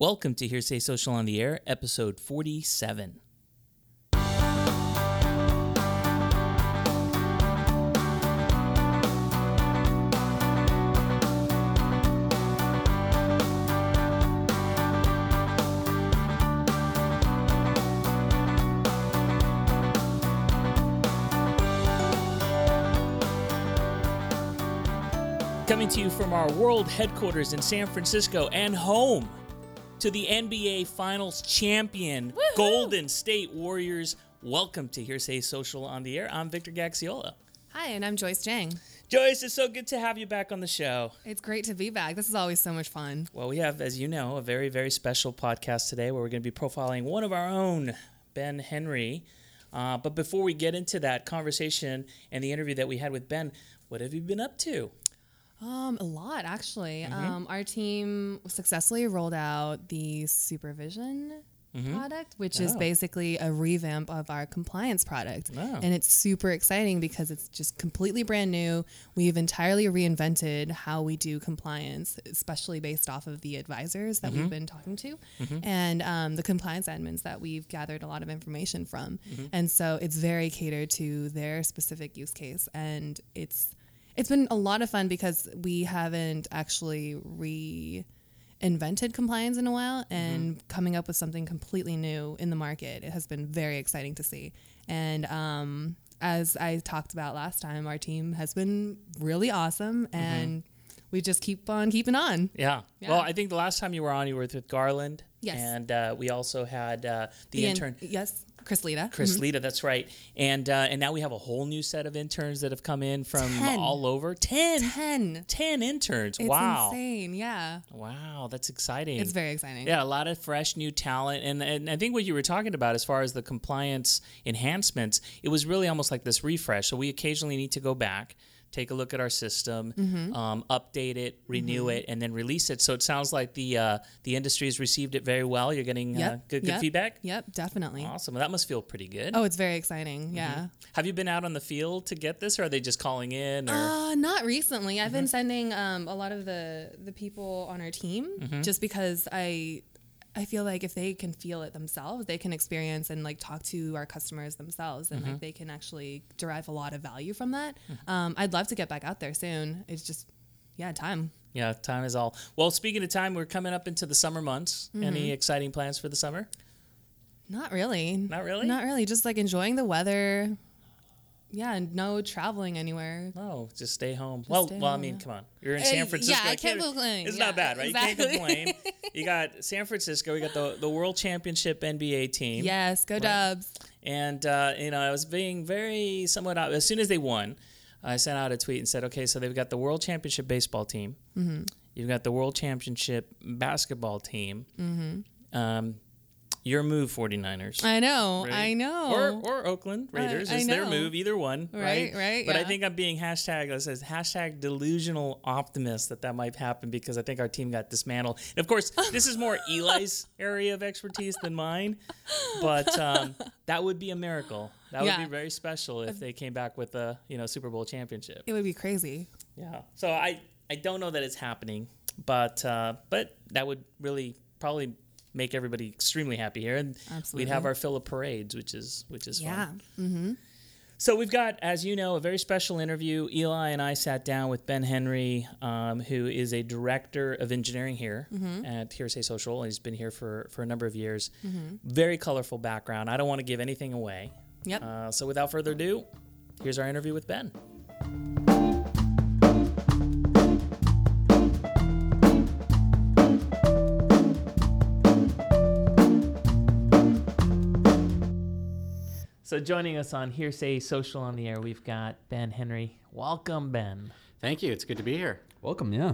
Welcome to Hearsay Social on the Air, episode 47. Coming to you from our world headquarters in San Francisco and home to the NBA Finals champion, Woohoo! Golden State Warriors. Welcome to Hearsay Social on the Air. I'm Victor Gaxiola. Hi, and I'm Joyce Jang. Joyce, it's so good to have you back on the show. It's great to be back. This is always so much fun. Well, we have, as you know, a very, very special podcast today where we're going to be profiling one of our own, Ben Henry. Uh, but before we get into that conversation and the interview that we had with Ben, what have you been up to? Um, a lot actually. Mm-hmm. Um, our team successfully rolled out the supervision product, which is Oh. basically a revamp of our compliance product. Oh. And it's super exciting because it's just completely brand new. We've entirely reinvented how we do compliance, especially based off of the advisors that we've been talking to and um, the compliance admins that we've gathered a lot of information from. And so it's very catered to their specific use case. And it's it's been a lot of fun because we haven't actually reinvented compliance in a while and coming up with something completely new in the market. It has been very exciting to see. And um, as I talked about last time, our team has been really awesome and we just keep on keeping on. Yeah. Yeah. Well, I think the last time you were on, you were with Garland. Yes. And uh, we also had uh, the, in- intern. yes, Chris Lita. Chris Lita, that's right, and uh, and now we have a whole new set of interns that have come in from Ten. all over. Ten. 10. 10 interns. It's wow. insane. Yeah. Wow, that's exciting. It's very exciting. yeah, a lot of fresh new talent, and and I think what you were talking about as far as the compliance enhancements, it was really almost like this refresh. So we occasionally need to go back, take a look at our system, Mm-hmm. um, update it, renew it, and then release it. So it sounds like the uh, the industry has received it very well. You're getting uh, good good Yep. feedback. Yep, definitely. Awesome. Well, that must feel pretty good. Oh, it's very exciting. Yeah. Have you been out on the field to get this, or are they just calling in? Or Uh, not recently. I've been sending um, a lot of the the people on our team just because I I feel like if they can feel it themselves, they can experience and like talk to our customers themselves, and like mm-hmm. they can actually derive a lot of value from that. Mm-hmm. Um, I'd love to get back out there soon. It's just yeah, time. yeah, time is all. Well, speaking of time, we're coming up into the summer months. Any mm-hmm. exciting plans for the summer? Not really. Not really? Not really. Just like enjoying the weather. Yeah, and no traveling anywhere. Oh, just stay home. well, stay well, I mean, yeah. come on. You're in San Francisco. yeah, I can't complain. It's Yeah, not bad, right? You can't complain. you got San Francisco. We got the the World Championship NBA team. Yes, go Dubs. And uh, you know, I was being very somewhat as soon as they won, I sent out a tweet and said, okay, so they've got the World Championship baseball team. Mm-hmm. You've got the World Championship basketball team. Mm-hmm. Um, your move, 49ers. I know. right? I know. Or or Oakland Raiders I is their know. move, either one, right? Right, right, But I think I'm being hashtag that says hashtag delusional optimist that that might happen because I think our team got dismantled. And of course, this is more Eli's area of expertise than mine, but um, that would be a miracle. That would be very special if they came back with a you know Super Bowl championship. It would be crazy. Yeah. So I I don't know that it's happening, but uh, but that would really probably make everybody extremely happy here, and we'd have our fill of parades, which is which is Yeah. fun. So we've got, as you know, a very special interview. Eli and I sat down with Ben Henry, um, who is a director of engineering here at Hearsay Social. He's been here for for a number of years. Very colorful background. I don't want to give anything away. Yep. Uh, so without further ado, here's our interview with Ben. So joining us on Hearsay Social on the Air, we've got Ben Henry. Welcome, Ben. Thank you. It's good to be here. Welcome, yeah.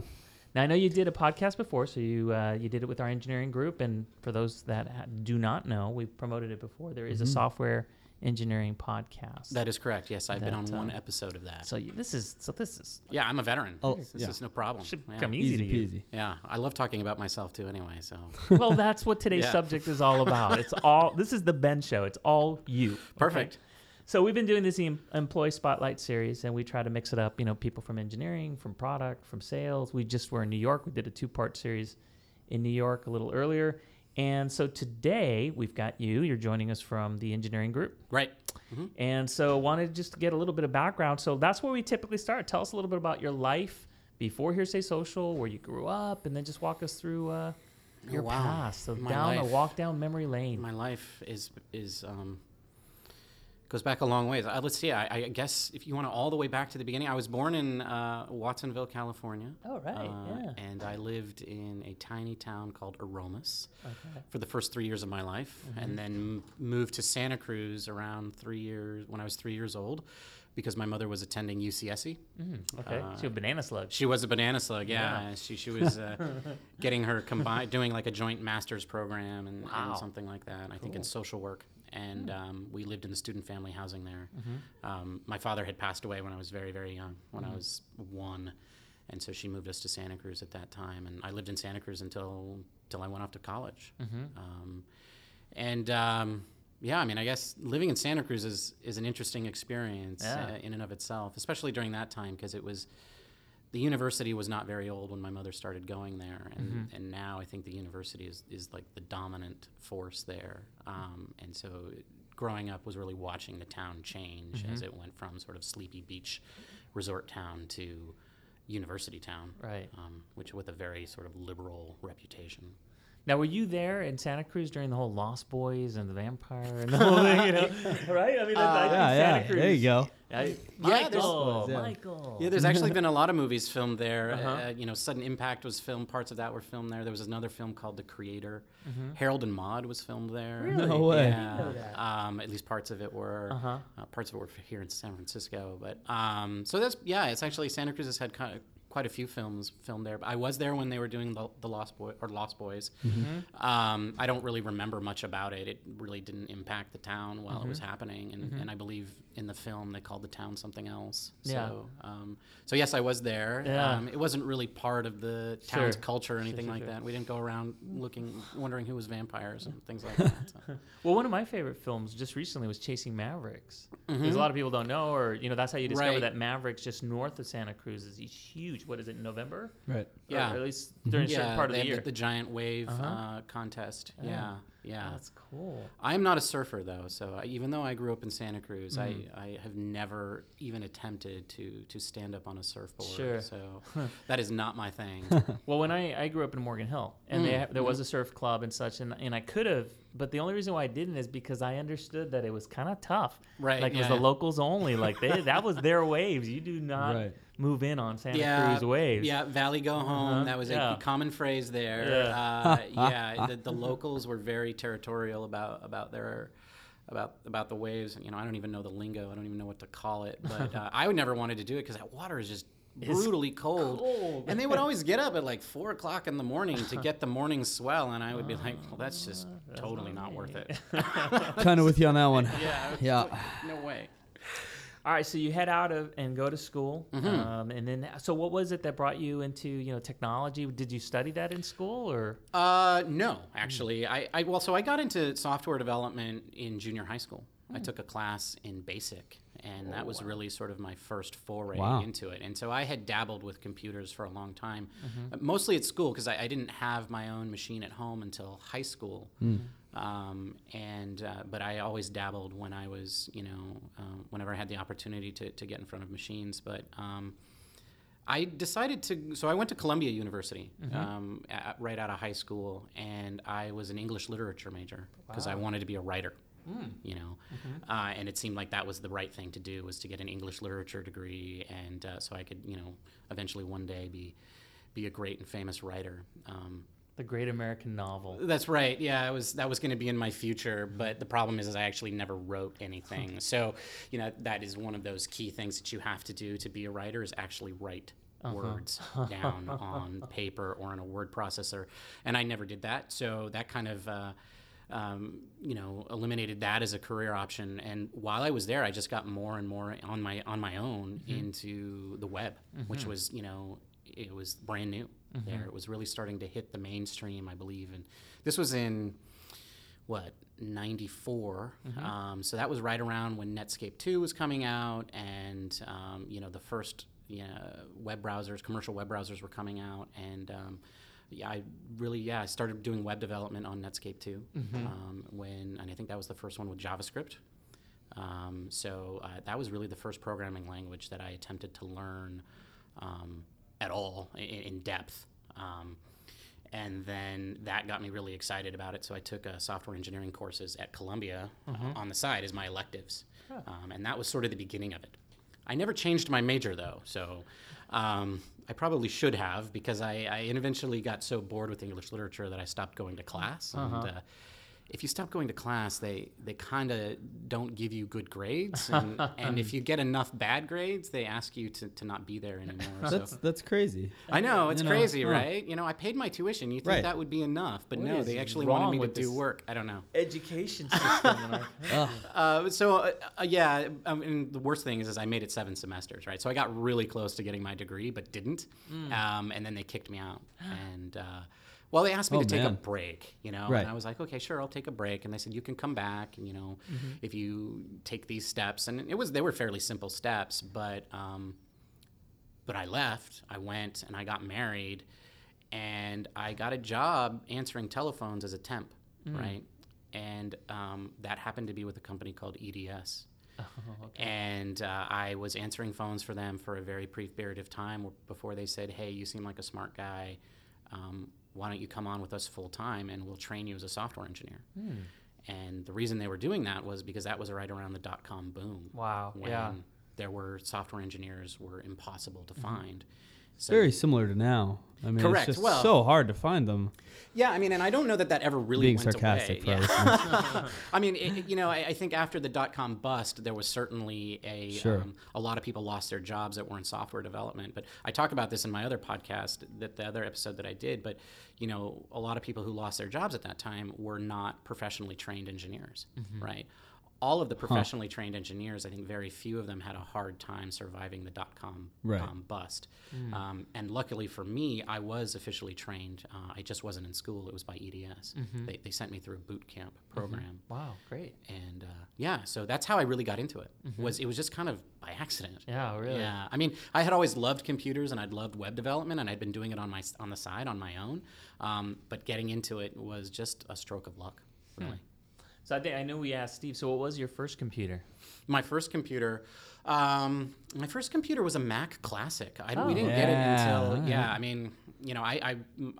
Now I know you did a podcast before, so you uh, you did it with our engineering group. And for those that ha- do not know, we've promoted it before. There is a software engineering podcast. That is correct. Yes, I've been on That, one um, episode of that. so you, this is so this is yeah, I'm a veteran. Oh, this yeah. is no problem. should Yeah. come easy, Easy to you. peasy. Yeah, I love talking about myself too. Anyway, so Well, that's what today's Yeah. subject is all about. It's all this is the Ben show. It's all you. okay? perfect. So we've been doing this employee spotlight series, and we try to mix it up. You know, people from engineering, from product, from sales. We just were in New York. We did a two-part series in New York a little earlier. And so today we've got you. You're joining us from the engineering group. Right. And so wanted just to get a little bit of background. So that's where we typically start. Tell us a little bit about your life before Hearsay Social, where you grew up, and then just walk us through uh, your wow. past. So My down a life. walk down memory lane. My life is is um, goes back a long ways. Uh, let's see. I, I guess if you want to all the way back to the beginning, I was born in uh, Watsonville, California. Oh, right, Uh, yeah. And I lived in a tiny town called Aromas Okay. for the first three years of my life, and then m- moved to Santa Cruz around three years when I was three years old, because my mother was attending UCSC. Mm, okay. Uh, so a banana slug. She was a banana slug, yeah. Yeah. She she was uh, getting her combined, doing like a joint master's program and, Wow. and something like that. I think in social work. And um, we lived in the student family housing there. Um, my father had passed away when I was very very young, when I was one, and so she moved us to Santa Cruz at that time. And I lived in Santa Cruz until until I went off to college. Um, and um, yeah, I mean, I guess living in Santa Cruz is, is an interesting experience Yeah. uh, in and of itself, especially during that time because it was the university was not very old when my mother started going there, and, and now I think the university is, is like the dominant force there. Um, and so growing up was really watching the town change as it went from sort of sleepy beach resort town to university town, Right. um, which with a very sort of liberal reputation. Now, were you there in Santa Cruz during the whole Lost Boys and the vampire and the whole thing? You know, right? I mean, that's, I yeah, Santa yeah. Cruz. There you go. I, Yeah, there's- Michael, Yeah. Michael. Yeah, there's actually been a lot of movies filmed there. Uh-huh. Uh, you know, Sudden Impact was filmed. Parts of that were filmed there. There was another film called The Creator. Harold and Maude was filmed there. Mm-hmm. Really? No way. Yeah. know that. Um, at least parts of it were. Uh-huh. Uh, parts of it were here in San Francisco. But um, so that's yeah. It's actually Santa Cruz has had kind of quite a few films filmed there. But I was there when they were doing the, the Lost Boy or Lost Boys. Mm-hmm. Um, I don't really remember much about it. It really didn't impact the town while it was Mm-hmm. happening, and, and I believe in the film they called the town something else. Yeah. So, um, so yes, I was there. Yeah. Um, it wasn't really part of the town's Sure. culture or anything sure, like sure. that. We didn't go around looking, wondering who was vampires and things like that. So. Well, one of my favorite films just recently was Chasing Mavericks. Because a lot of people don't know, or you know, that's how you discover Mm-hmm. Right. that Mavericks just north of Santa Cruz is these huge. What is it, November? Right. Or Yeah. at least during a certain part of they the have year. the, giant wave Uh-huh. uh, contest. Yeah. Yeah, yeah. That's cool. I'm not a surfer though, so I, even though I grew up in Santa Cruz, Mm. I, I have never even attempted to to stand up on a surfboard. Sure. So that is not my thing. Well, when I, I grew up in Morgan Hill, and they Mm, ha- there was a surf club and such, and, and I could have, but the only reason why I didn't is because I understood that it was kind of tough. Right, Like it was the locals only. Like they, that was their waves. You do not Right. move in on Santa yeah, Cruz waves. yeah. Valley go home. Uh-huh, That was yeah. a common phrase there. Yeah. Uh, yeah. The, the locals were very territorial about about their. About about the waves, And you know, I don't even know the lingo. I don't even know what to call it. But uh, I would never wanted to do it because that water is just brutally cold. cold. And they would always get up at like four o'clock in the morning to get the morning swell, and I would be like, "Well, that's just totally not worth it." kind of with you on that one. yeah, Yeah. no way. All right, so you head out of and go to school, Mm-hmm. um, and then so what was it that brought you into you know technology? Did you study that in school or? Uh, no, actually, I, I well, so I got into software development in junior high school. I took a class in BASIC, and that was really sort of my first foray Wow. into it. And so I had dabbled with computers for a long time, uh, mostly at school because I, I didn't have my own machine at home until high school. Um, and uh, but I always dabbled when I was, you know, um, whenever I had the opportunity to, to get in front of machines. But um, I decided to. So I went to Columbia University um, a right out of high school, and I was an English literature major because I wanted to be a writer. You know, uh, and it seemed like that was the right thing to do was to get an English literature degree, and uh, so I could, you know, eventually one day be be a great and famous writer. Um, The Great American Novel. that's right. Yeah, it was that was going to be in my future, but the problem is, is I actually never wrote anything. so, you know, that is one of those key things that you have to do to be a writer is actually write words down on paper or in a word processor. And I never did that. So that kind of uh, um, you know, eliminated that as a career option. And while I was there, I just got more and more on my on my own into the web, which was you know it was brand new there. It was really starting to hit the mainstream, I believe. And this was in what 94 um, so that was right around when netscape 2 was coming out and um, you know the first you know, web browsers commercial web browsers were coming out and um, I really yeah I started doing web development on Netscape 2. Um, when and I think that was the first one with JavaScript. Um, so uh, that was really the first programming language that I attempted to learn um, at all in, in depth. Um, and then that got me really excited about it. So I took uh, software engineering courses at Columbia uh, on the side as my electives, um, and that was sort of the beginning of it. I never changed my major though, so um, I probably should have because I, I eventually got so bored with English literature that I stopped going to class. And uh, if you stop going to class, they they kind of don't give you good grades, and, and if you get enough bad grades, they ask you to, to not be there anymore. That's so. that's crazy. I know it's You crazy, huh. right? You know, I paid my tuition. You think Right. that would be enough, but What no, they actually wanted me to do work. I don't know. Education system. Uh, so uh, uh, yeah, I mean, the worst thing is, is I made it seven semesters, right? So I got really close to getting my degree, but didn't, Hmm. um, and then they kicked me out. And uh, well, they asked me Oh, to take a break, you know, Right. and I was like, okay, sure, I'll take a break. And they said you can come back, and you know, Mm-hmm. if you take these steps, and it was they were fairly simple steps, but um, but I left. I went and I got married, and I got a job answering telephones as a temp, right? And um, that happened to be with a company called EDS. And uh, I was answering phones for them for a very brief period of time before they said, "Hey, you seem like a smart guy. Um, why don't you come on with us full time and we'll train you as a software engineer?" Hmm. And the reason they were doing that was because that was right around the dot com boom. Wow, When yeah. there were software engineers were impossible to mm-hmm. find. It's very similar to now. I mean, Correct. it's just Well- so hard to find them. Yeah, I mean, and I don't know that that ever really Being went sarcastic away. Yeah. I mean, it, you know, I, I think after the dot com bust, there was certainly a Sure. um, a lot of people lost their jobs that were in software development. But I talk about this in my other podcast, that the other episode that I did. But you know, a lot of people who lost their jobs at that time were not professionally trained engineers, right? All of the professionally trained engineers, I think very few of them had a hard time surviving the dot com Right. um, bust. Um, and luckily for me, I was officially trained. Uh, I just wasn't in school; it was by EDS. They, they sent me through a boot camp program Wow, great. and uh, yeah, so that's how I really got into it. Was it was just kind of by accident. Yeah, really. Yeah, I mean, I had always loved computers and I'd loved web development and I'd been doing it on my on the side on my own, um, but getting into it was just a stroke of luck, really. So I think I know we asked Steve. So what was your first computer? My first computer, um, my first computer was a Mac Classic. I, Oh. we didn't get it until yeah. I mean, you know, I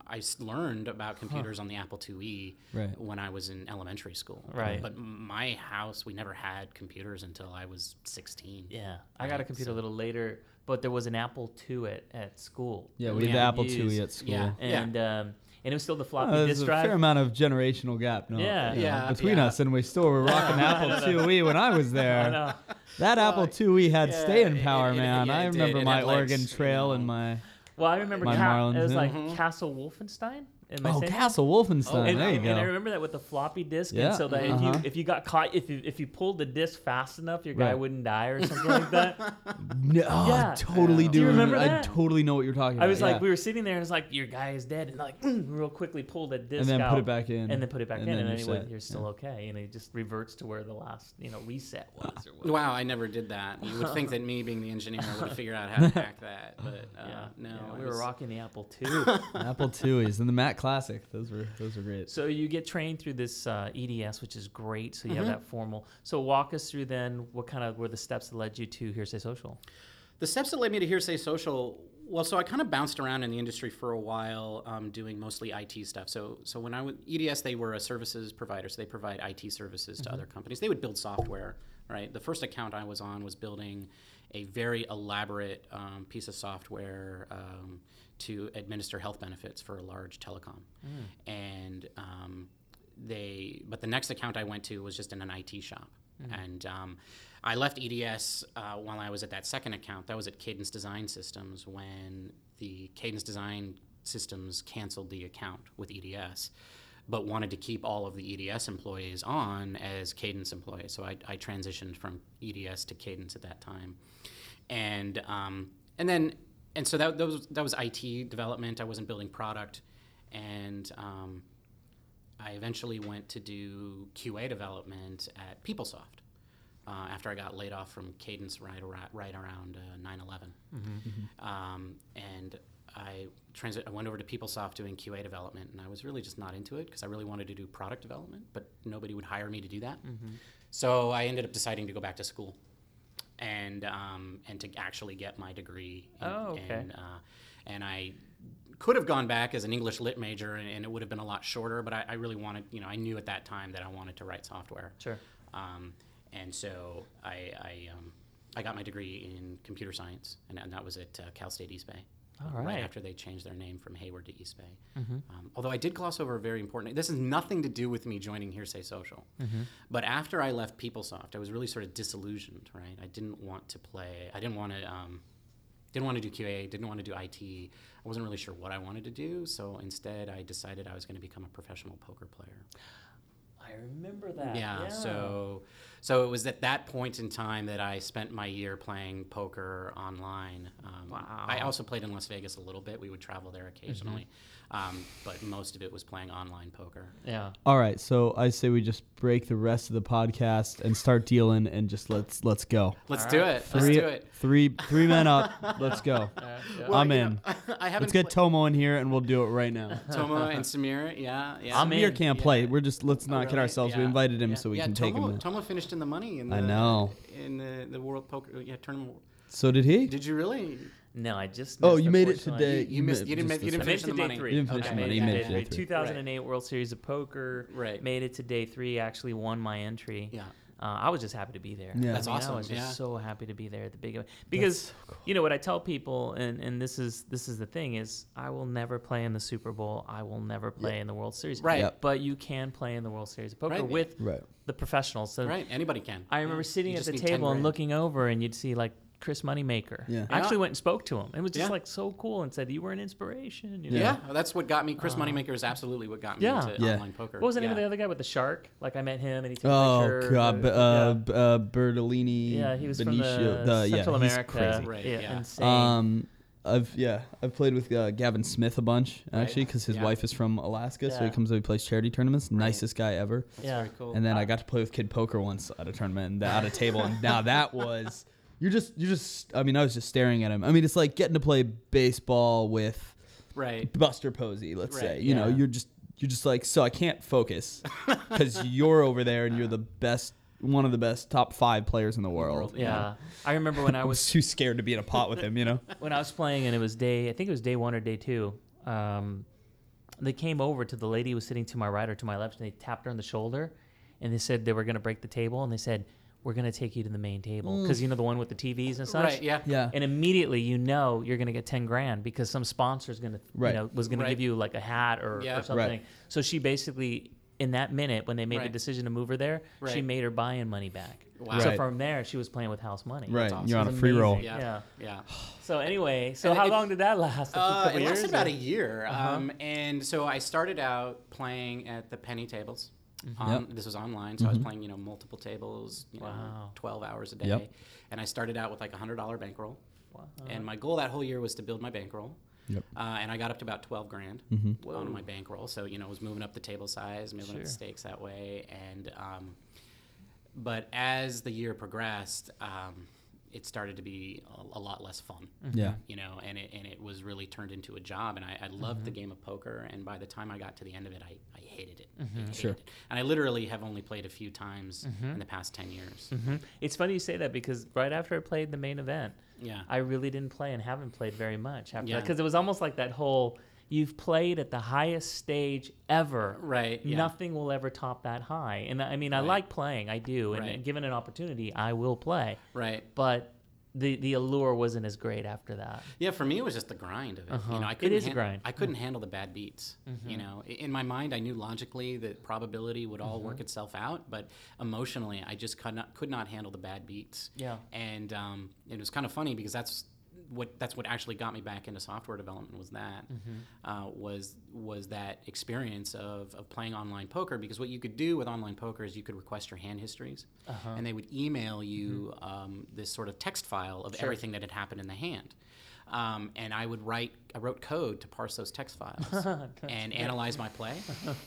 I learned about computers on the Apple IIe Right. when I was in elementary school. Right. But my house, we never had computers until I was 16. Yeah, I got a computer so- a little later, but there was an Apple II at, at school. Yeah, we had the Apple use. IIe at school. Yeah. and um, and it was still the Oh, floppy there's disk a fair amount of generational gap. No, Yeah. you know, Yeah, between yeah. us, and we still were rocking Apple IIe when I was there. I know. That Apple IIe had yeah, staying power, it- it- man. yeah, I remember my had legs, Oregon you Trail and know. my Well, I remember Ca- Marlins, it was yeah. like Mhm. Castle Wolfenstein. Am I oh saying? Castle Wolfenstein. And, there you and I remember that with the floppy disk, Yeah, and so that if uh-huh. you if you got caught, if you if you pulled the disk fast enough, your guy Right. wouldn't die or something like that. No, oh, Yeah. I totally do. Do you remember I that? totally know what you're talking about. I was like, yeah. we were sitting there, and it's like your guy is dead, and like real quickly pulled the disc and then out, put it back in, and then put it back and in, then and then you're it would- set. you're still okay, and it just reverts to where the last you know reset was. Or whatever. Wow, I never did that. You would think that me being the engineer would have figured out how to hack that, but uh, yeah, no. yeah, it we were rocking the Apple II. Apple IIes in the Mac Classic. Those were those were great. So you get trained through this uh, EDS, which is great. So you Mm-hmm. have that formal. So walk us through then what kind of were the steps that led you to Hearsay Social? The steps that led me to Hearsay Social, well, so I kind of bounced around in the industry for a while, um, doing mostly IT stuff. So, so when I was EDS, they were a services provider, so they provide IT services to other companies. They would build software, right? The first account I was on was building a very elaborate um, piece of software um, to administer health benefits for a large telecom, and um, they. But the next account I went to was just in an IT shop, and um, I left EDS uh, while I was at that second account. That was at Cadence Design Systems when the Cadence Design Systems canceled the account with EDS, but wanted to keep all of the EDS employees on as Cadence employees. So I, I transitioned from EDS to Cadence at that time, and um, and then and so that, that was that was IT development. I wasn't building product, and um, I eventually went to do QA development at PeopleSoft uh, after I got laid off from Cadence right, around, right around uh, 9 11. Um, and I transit. I went over to PeopleSoft doing QA development, and I was really just not into it because I really wanted to do product development, but nobody would hire me to do that. So I ended up deciding to go back to school, and um, and to actually get my degree. In, Oh, okay. And, uh, and I could have gone back as an English lit major, and, and it would have been a lot shorter. But I, I really wanted, you know, I knew at that time that I wanted to write software. Sure. Um, and so I, I, um, I got my degree in computer science, and, and that was at uh, Cal State East Bay. All uh, right. after they changed their name from Hayward to East Bay. Mm-hmm. Um, although I did gloss over a very important. This has nothing to do with me joining Hearsay Social. Mm-hmm. But after I left PeopleSoft, I was really sort of disillusioned. Right, I didn't want to play. I didn't want to. Um, didn't want to do QA. Didn't want to do IT. I wasn't really sure what I wanted to do. So instead, I decided I was going to become a professional poker player. I remember that. Yeah, So, so it was at that point in time that I spent my year playing poker online. Um, Wow. I also played in Las Vegas a little bit. We would travel there occasionally, um, but most of it was playing online poker. Yeah. All right, so I say we just break the rest of the podcast and start dealing, and just let's let's go. Let's All do right. it. Let's Three, do it. three, three men up. Let's go. Uh, yeah. Well, I'm in. know, I haven't Let's get pla- Tomo in here, and we'll do it right now. Tomo and Samir. Yeah, yeah. I'm Samir in. can't Yeah. play. We're just let's Oh, not kid really? ourselves. We invited him Yeah. so we yeah, can Tomo, take him. In. Tomo finished in the money in the I know. in the, the World Poker yeah tournament. So did he? Did you really? No, I just. Oh, missed, you made it today. You missed- mi- you didn't just make- you didn't I one. made it finish to the day money. three. You didn't finish Okay. the money. You it made it to day three. 2008 World Series of Poker. Right. Made it to day three. Actually won my entry. Yeah. Uh, I was just happy to be there. Yeah. I That's mean, awesome, I was just yeah. so happy to be there at the big event because you know what I tell people, and, and this is this is the thing is I will never play in the Super Bowl. I will never play in the World Series. Right. Yep. But you can play in the World Series of Poker Right. with Right. the professionals. So Right. Anybody can. I remember Yeah. sitting You at the table and looking over, and you'd see like Chris Moneymaker. Yeah. I actually went and spoke to him. It was just Yeah. like so cool, and said you were an inspiration. You know? Yeah, that's what got me. Chris Moneymaker is absolutely what got me Yeah. into Yeah. online poker. What was the name yeah. of the other guy with the shark? Like I met him, and he took a Oh picture. God, b- Yeah. uh, uh, Bertolini. Yeah, he was Benicio, from the, yeah, Central he's America. crazy. Right, yeah, yeah. insane. Um, I've yeah, I've played with uh, Gavin Smith a bunch actually Right. because his Yeah. wife is from Alaska, so he comes and he plays charity tournaments. Nicest guy ever. That's Yeah. very cool. And then I got to play with Kid Poker once at a tournament and at a table, and now that was you're just you're just I mean I was just staring at him. I mean it's like getting to play baseball with right. Buster Posey, let's Right, say. You know, you're just you're just like so I can't focus because you're over there and you're the best, one of the best top five players in the world. yeah. I remember when I was too scared to be in a pot with him. You know. when I was playing, and it was day. I think it was day one or day two. Um, they came over to the lady who was sitting to my right or to my left, and they tapped her on the shoulder, and they said they were going to break the table, and they said we're going to take you to the main table because you know the one with the TVs and such. Right. Yeah. Yeah. And immediately you know you're going to get 10 grand because some sponsor's going to, Right. you know, was going Right. to give you like a hat or, Yeah. or Right. something. So she basically, in that minute when they made the Right. decision to move her there, she Right. made her buy-in money back. Wow. So Right. from there, she was playing with house money. Right. awesome. You're on a was free roll. Yeah. Yeah. Yeah. So anyway, so And how it- long did that last? A Uh, couple it years? lasted about or- a year. Uh-huh. Um, and so I started out playing at the penny tables. Mm-hmm. Um, Yep. This was online, so I was playing, you know, multiple tables, you know, Wow. 12 hours a day. Yep. And I started out with like a $100 bankroll. Wow. And my goal that whole year was to build my bankroll. Yep. Uh, and I got up to about 12 grand Mm-hmm. on my bankroll. So, you know, I was moving up the table size, moving up the stakes that way. And, um, but as the year progressed, um, it started to be a, a lot less fun Yeah. you know, and it, and it was really turned into a job. And I, I loved the Mm-hmm. game of poker. And by the time I got to the end of it, I, I hated it. I hated Sure. it. And I literally have only played a few times Mm-hmm. in the past 10 years. Mhm. It's funny you say that because right after I played the main event, Yeah. I really didn't play and haven't played very much after that Yeah. because it was almost like that whole you've played at the highest stage ever. Right. Yeah. Nothing will ever top that high. And I mean, I Right. like playing, I do, and Right. given an opportunity, I will play. Right. But the the allure wasn't as great after that. Yeah, for me, it was just the grind of it. Uh-huh. You know, I couldn't is a grind. I couldn't handle the bad beats. You know, in my mind, I knew logically that probability would all work itself out, but emotionally, I just could not could not handle the bad beats. Yeah. And um, it was kind of funny because that's what that's what actually got me back into software development was that uh, was was that experience of, of playing online poker because what you could do with online poker is you could request your hand histories and they would email you um, this sort of text file of everything that had happened in the hand um, and I would write I wrote code to parse those text files and analyze my play.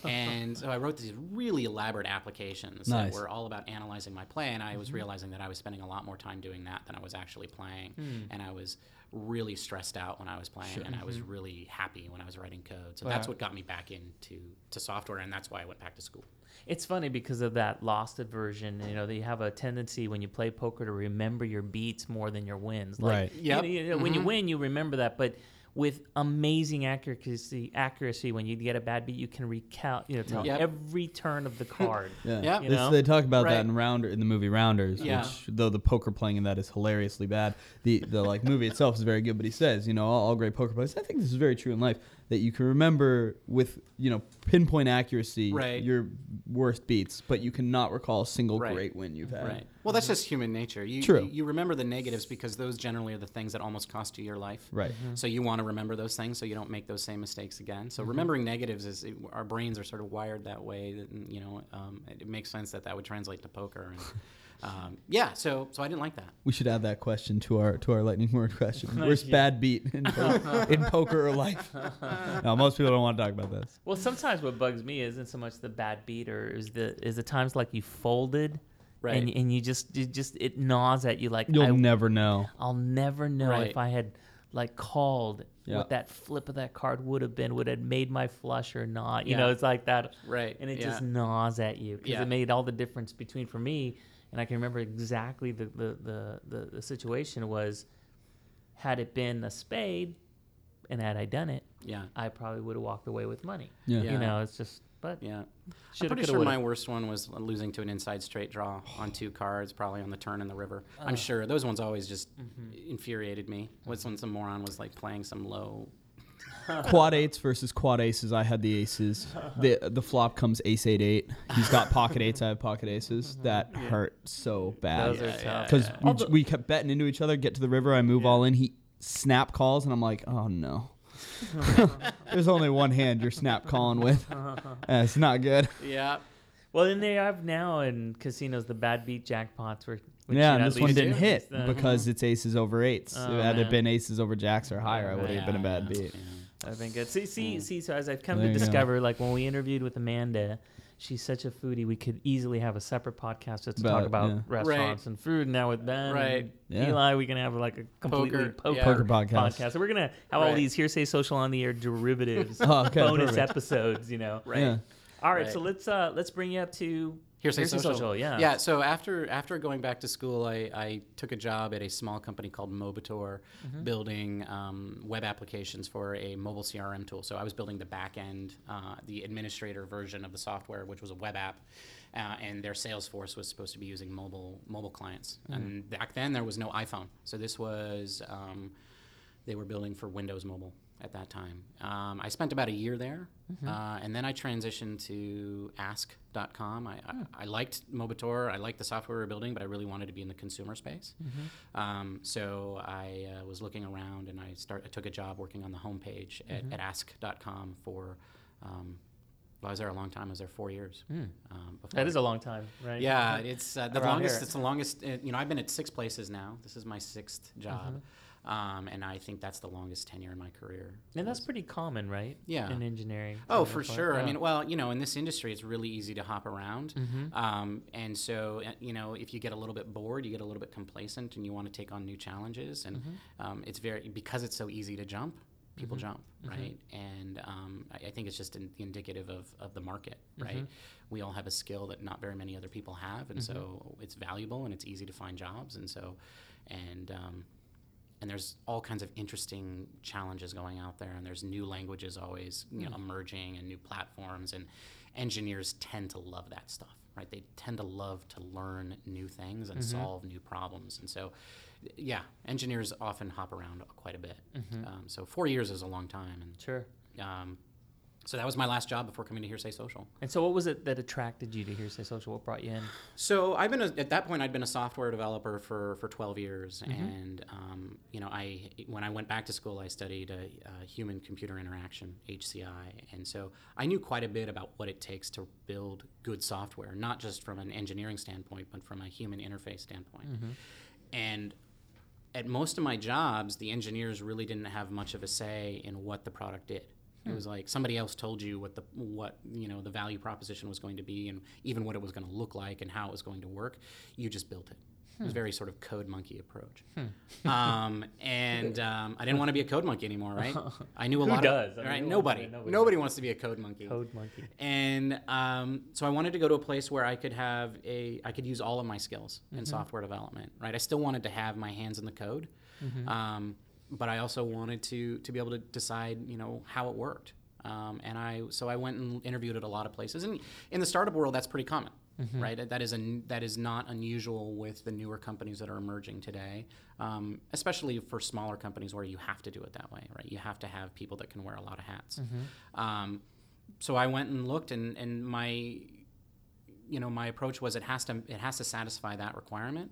And so I wrote these really elaborate applications Nice. that were all about analyzing my play. And I was mm-hmm. realizing that I was spending a lot more time doing that than I was actually playing. Hmm. And I was really stressed out when I was playing, and I was mm-hmm. really happy when I was writing code. So that's what got me back into to software, and that's why I went back to school. It's funny because of that loss aversion. You know, that you have a tendency when you play poker to remember your beats more than your wins. Like, Right. you know, you know, When you mm-hmm. win, you remember that, but with amazing accuracy, accuracy, when you get a bad beat, you can recount. You know, tell Yep. every turn of the card. Yeah. Yeah. You This- know? they talk about Right. that in Rounder in the movie Rounders, Yeah. which though the poker playing in that is hilariously bad, the the like movie itself is very good. But he says, you know, all, all great poker players. I think this is very true in life that you can remember with you know pinpoint accuracy Right. your worst beats, but you cannot recall a single Right. great win you've had. Right. Well, that's just human nature. You, True. You remember the negatives because those generally are the things that almost cost you your life. Right. So you want to remember those things so you don't make those same mistakes again. So remembering negatives is it, our brains are sort of wired that way. That, you know, um, it, it makes sense that that would translate to poker. And, um, yeah. So so I didn't like that. We should add that question to our to our lightning word question. Worst Yeah. bad beat in, po- in poker or life? no, most people don't want to talk about this. Well, sometimes what bugs me isn't so much the bad beat, or is the is the times like you folded, Right. and and you just you just it gnaws at you like You'll I, never know. I'll never know Right. if I had like called Yeah. what that flip of that card would have been, would have made my flush or not. You Yeah. know, it's like that, Right. and it yeah. just gnaws at you because Yeah. it made all the difference between for me. And I can remember exactly the the, the, the the situation was, had it been a spade, and had I done it, yeah. I probably would have walked away with money. Yeah. Yeah. You know, it's just but Yeah. I'm shoulda, pretty coulda, sure woulda. my worst one was losing to an inside straight draw on two cards, probably on the turn in the river. I'm sure those ones always just Mm-hmm. infuriated me. Was when some moron was like playing some low quad eights versus quad aces. I had the aces. The the flop comes ace eight eight. He's got pocket eights. I have pocket aces. Mm-hmm. That hurt so bad. Those are tough. Because we, Although- we kept betting into each other. Get to the river. I move all in. He snap calls, and I'm like, oh no. There's only one hand you're snap calling with. It's not good. Yeah. Well, then they have now in casinos the bad beat jackpots where. which, yeah, you and know, this one least- didn't hit because it's aces over eights. Oh, had it man. been aces over jacks or higher, I would have yeah, been a bad yeah, beat. Yeah. I've been good. See, see, see. So as I've come There to you go. discover, like when we interviewed with Amanda, she's such a foodie. We could easily have a separate podcast just to talk About- about yeah. restaurants and food. Now with Ben, Right. and Yeah. Eli, we can have like a completely Poker, poker, yeah. Poker podcast. podcast. So we're gonna have all these hearsay social on the air derivatives, Oh, okay, bonus perfect. episodes. You know. Right. Yeah. All right, Right. so let's uh let's bring you up to Hearsay, Hearsay social. Social, yeah. Yeah. So after after going back to school, I, I took a job at a small company called Mobitor, Mm-hmm. building um, web applications for a mobile CRM tool. So I was building the back end, uh, the administrator version of the software, which was a web app, uh, and their Salesforce was supposed to be using mobile mobile clients. Mm-hmm. And back then there was no iPhone, so this was um, they were building for Windows Mobile at that time. Um, I spent about a year there, uh, and then I transitioned to Ask.com. I, I, I liked Mobitor, I liked the software we were building, but I really wanted to be in the consumer space. Um, so I uh, was looking around, and I start. I took a job working on the homepage at, at Ask.com for. Um, well, I was there a long time. I was there four years. Um, that is a long time, right? yeah, it's uh, the Around longest. here. It's the longest. Uh, you know, I've been at six places now. This is my sixth job, um, and I think that's the longest tenure in my career. and that's pretty common, right? Yeah. in engineering. Oh, for sure. I mean, well, you know, in this industry, it's really easy to hop around, Mm-hmm. um, and so uh, you know, if you get a little bit bored, you get a little bit complacent, and you want to take on new challenges, and Mm-hmm. um, it's very because it's so easy to jump. People jump, right? And um, I, I think it's just in, indicative of, of the market, Mm-hmm. right? We all have a skill that not very many other people have, and so it's valuable and it's easy to find jobs, and so, and um, and there's all kinds of interesting challenges going out there and there's new languages always you know, emerging and new platforms and engineers tend to love that stuff right? They tend to love to learn new things and solve new problems and so yeah engineers often hop around quite a bit. Um, so four years is a long time and Sure. um, so that was my last job before coming to Hearsay Social. And so, what was it that attracted you to Hearsay Social? What brought you in? So I've been a, at that point I'd been a software developer for, for 12 years, and um, you know I when I went back to school I studied uh, uh, human computer interaction (HCI), and so I knew quite a bit about what it takes to build good software, not just from an engineering standpoint, but from a human interface standpoint. And at most of my jobs, the engineers really didn't have much of a say in what the product did. It was like somebody else told you what the what you know the value proposition was going to be, and even what it was going to look like, and how it was going to work. You just built it. It was very sort of code monkey approach. Um, and um, I didn't want to be a code monkey anymore, right? I knew a Who lot does? of I mean, right. who wants to Nobody, nobody nobody wants to be a code monkey. Code monkey. And um, so I wanted to go to a place where I could have a, I could use all of my skills in software development, right? I still wanted to have my hands in the code, um, but I also wanted to to be able to decide, you know, how it worked. Um, and I, so I went and interviewed at a lot of places, and in the startup world, that's pretty common, right? That is a, that is not unusual with the newer companies that are emerging today, um, especially for smaller companies where you have to do it that way, right? You have to have people that can wear a lot of hats. Um, so I went and looked, and, and my, you know, my approach was it has to it has to satisfy that requirement,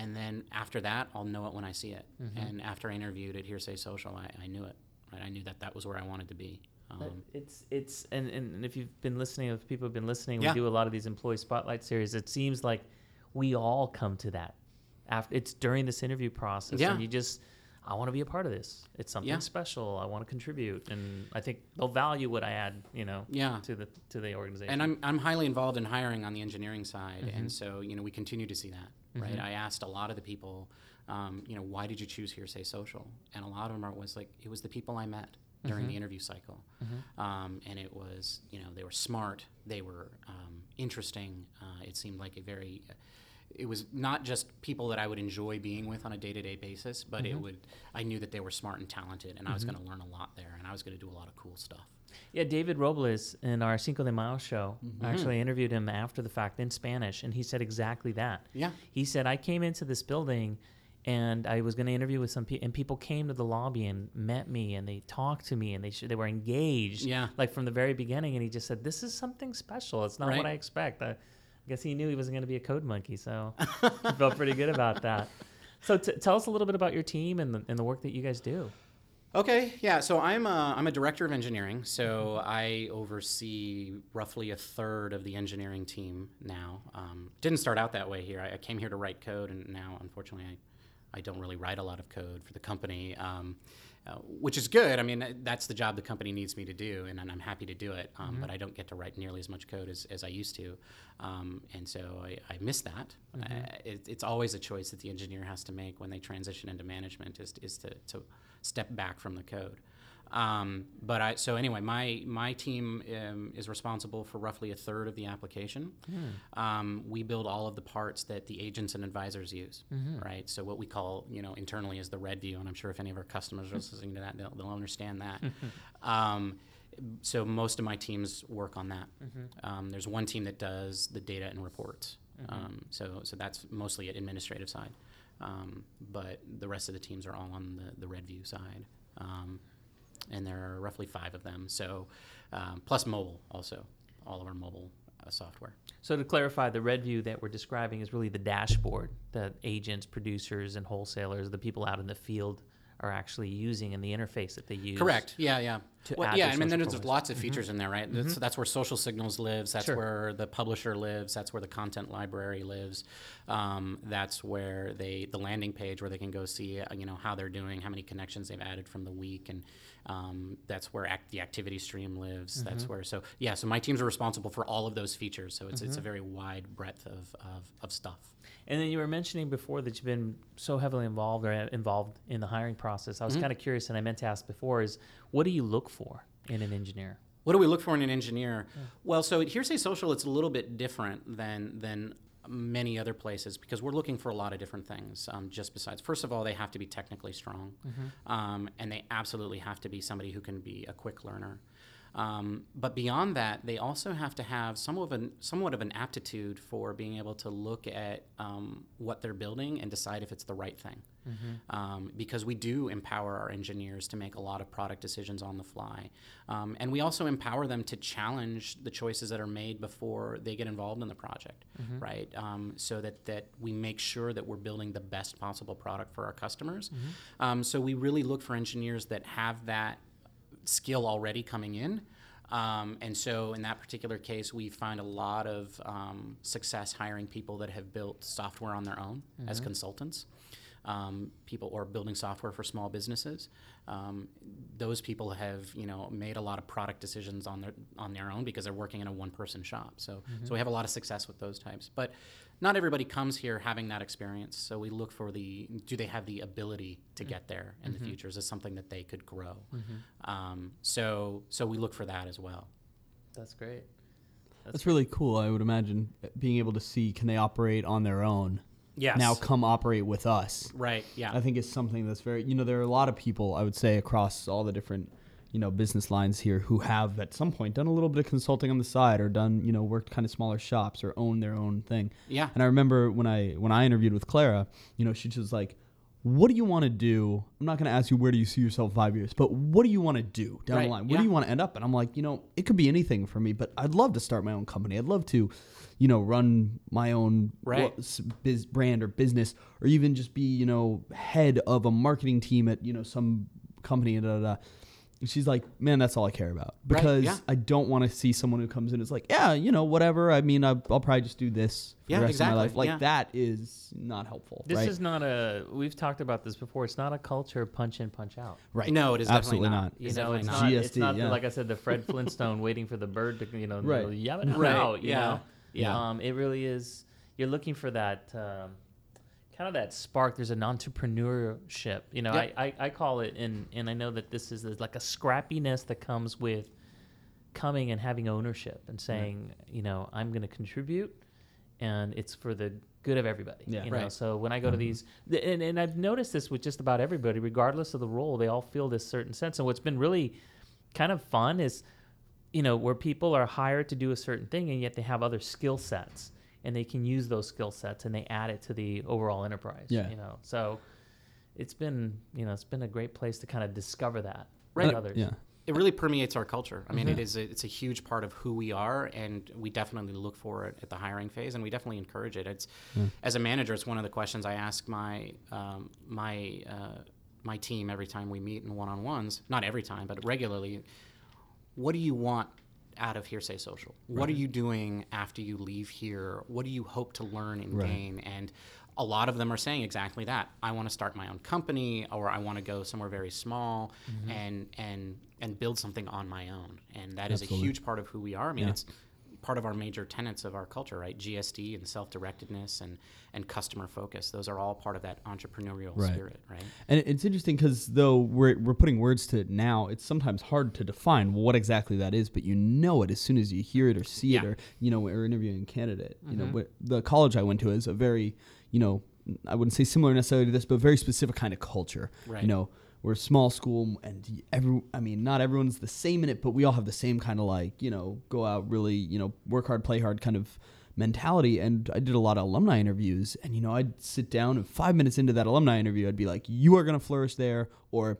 and then after that, I'll know it when I see it. And after I interviewed at Hearsay Social, I, I knew it. Right, I knew that that was where I wanted to be. Um, it's it's and, and if you've been listening, if people have been listening, Yeah. we do a lot of these employee spotlight series. It seems like we all come to that after it's during this interview process, Yeah. and you just I want to be a part of this. It's something Yeah. special. I want to contribute, and I think they'll value what I add. You know, Yeah. to the to the organization. And I'm, I'm highly involved in hiring on the engineering side, and so you know we continue to see that, right? I asked a lot of the people, um, you know, why did you choose Hearsay Social? And a lot of them are, was like it was the people I met during the interview cycle, um, and it was you know they were smart, they were um, interesting. Uh, it seemed like a very it was not just people that I would enjoy being with on a day-to-day basis, but it would I knew that they were smart and talented, and I was going to learn a lot there, and I was going to do a lot of cool stuff. Yeah, David Robles in our Cinco de Mayo show, mm-hmm. I actually interviewed him after the fact in Spanish, and he said exactly that. Yeah. He said, I came into this building and I was going to interview with some people, and people came to the lobby and met me, and they talked to me, and they sh- they were engaged, Yeah. like from the very beginning. And he just said, "This is something special. It's not Right. what I expect." I, I guess he knew he wasn't going to be a code monkey, so he felt pretty good about that. So t- tell us a little bit about your team and the, and the work that you guys do. Okay, yeah. So I'm a, I'm a director of engineering. So I oversee roughly a third of the engineering team now. Um, didn't start out that way here. I, I came here to write code, and now, unfortunately, I, I don't really write a lot of code for the company, um, uh, which is good. I mean, uh, that's the job the company needs me to do, and, and I'm happy to do it. Um, But I don't get to write nearly as much code as, as I used to, um, and so I, I miss that. Uh, it, it's always a choice that the engineer has to make when they transition into management is, is to, to step back from the code. Um, but I so anyway, my my team um, is responsible for roughly a third of the application. Um, we build all of the parts that the agents and advisors use, right? So what we call you know internally is the red view, and I'm sure if any of our customers are listening to that, they'll, they'll understand that. um, so most of my teams work on that. Um, there's one team that does the data and reports. Um, so so that's mostly at administrative side. Um, but the rest of the teams are all on the, the red view side. Um, and there are roughly five of them. So, um, plus mobile also, all of our mobile uh, software. So to clarify, the red view that we're describing is really the dashboard that agents, producers, and wholesalers, the people out in the field, are actually using and the interface that they use. Correct. Yeah, yeah. Well, yeah, I mean, there's lots of features in there, right? That's, that's where Social Signals lives. That's Sure. where the publisher lives. That's where the content library lives. Um, that's where they the landing page where they can go see, uh, you know, how they're doing, how many connections they've added from the week, and um, that's where act, the activity stream lives. That's where. So yeah, so my teams are responsible for all of those features. So it's it's a very wide breadth of, of, of stuff. And then you were mentioning before that you've been so heavily involved or involved in the hiring process. I Mm-hmm. was kind of curious, and I meant to ask before: is what do you look for in an engineer? What do we look for in an engineer? Well, so at Hearsay Social, it's a little bit different than than many other places because we're looking for a lot of different things. Um, just besides, first of all, they have to be technically strong, um, and they absolutely have to be somebody who can be a quick learner. Um, but beyond that, they also have to have some of an, somewhat of an aptitude for being able to look at um, what they're building and decide if it's the right thing. Um, because we do empower our engineers to make a lot of product decisions on the fly. Um, and we also empower them to challenge the choices that are made before they get involved in the project, right? Um, so that, that we make sure that we're building the best possible product for our customers. Um, so we really look for engineers that have that skill already coming in. Um, and so, in that particular case, we find a lot of um, success hiring people that have built software on their own as consultants. Um, people or building software for small businesses. Um, those people have you know made a lot of product decisions on their on their own because they're working in a one person shop. So so we have a lot of success with those types, but. Not everybody comes here having that experience, so we look for the do they have the ability to get there in the future? Is this something that they could grow? Um, so so we look for that as well. That's great. That's really cool. I would imagine being able to see can they operate on their own. Yes. Now come operate with us. Right. Yeah. I think it's something that's very you know there are a lot of people I would say across all the different you know business lines here who have at some point done a little bit of consulting on the side or done you know worked kind of smaller shops or own their own thing. Yeah. And I remember when I when I interviewed with Clara, you know, she just like what do you want to do? I'm not going to ask you where do you see yourself 5 years, but what do you want to do down Right, the line? Where do you want to end up? And I'm like, you know, it could be anything for me, but I'd love to start my own company. I'd love to, you know, run my own Right. biz brand or business, or even just be, you know, head of a marketing team at, you know, some company. Da, da, da. And she's like, man, that's all I care about Right, because yeah. I don't want to see someone who comes in and is like, yeah, you know, whatever. I mean, I'll, I'll probably just do this for Yeah, the rest exactly, of my life. Like yeah. that is not helpful. This right? is not a. We've talked about this before. It's not a culture punch in, punch out. right. No, it is absolutely definitely not. not. You It's know, it's not. not. it's not yeah. like I said, the Fred Flintstone waiting for the bird to, you know, Right. right. yeah, Right, out, you yeah, know. yeah. Um, it really is. You're looking for that um, kind of that spark. There's an entrepreneurship. You know, Yep. I, I, I call it, and and I know that this is like a scrappiness that comes with coming and having ownership and saying, you know, I'm going to contribute, and it's for the good of everybody. Yeah. You know, Right. so when I go to mm-hmm. these, th- and, and I've noticed this with just about everybody, regardless of the role, they all feel this certain sense. And what's been really kind of fun is, you know, where people are hired to do a certain thing, and yet they have other skill sets, and they can use those skill sets and they add it to the overall enterprise. Yeah. You know, so it's been, you know, it's been a great place to kind of discover that Right. with others. Yeah. it really permeates our culture. I mean, it is a, it's a huge part of who we are, and we definitely look for it at the hiring phase, and we definitely encourage it. It's as a manager, it's one of the questions I ask my um, my uh, my team every time we meet in one-on-ones. Not every time, but regularly. What do you want out of Hearsay Social? What are you doing after you leave here? What do you hope to learn and gain? And a lot of them are saying exactly that. I want to start my own company, or I want to go somewhere very small mm-hmm. and and and build something on my own. And that is a huge part of who we are. I mean, it's part of our major tenets of our culture, right? GSD and self-directedness and and customer focus. Those are all part of that entrepreneurial Right. spirit, right? And it's interesting because though we're we're putting words to it now, it's sometimes hard to define what exactly that is. But you know it as soon as you hear it or see it, or you know, we're interviewing a candidate. You know, mm-hmm. the college I went to is a very, you know, I wouldn't say similar necessarily to this, but very specific kind of culture. Right. You know, we're a small school, and every I mean, not everyone's the same in it, but we all have the same kind of like, you know, go out really, you know, work hard, play hard kind of mentality. And I did a lot of alumni interviews. And you know I'd sit down and 5 minutes into that alumni interview I'd be like you are going to flourish there or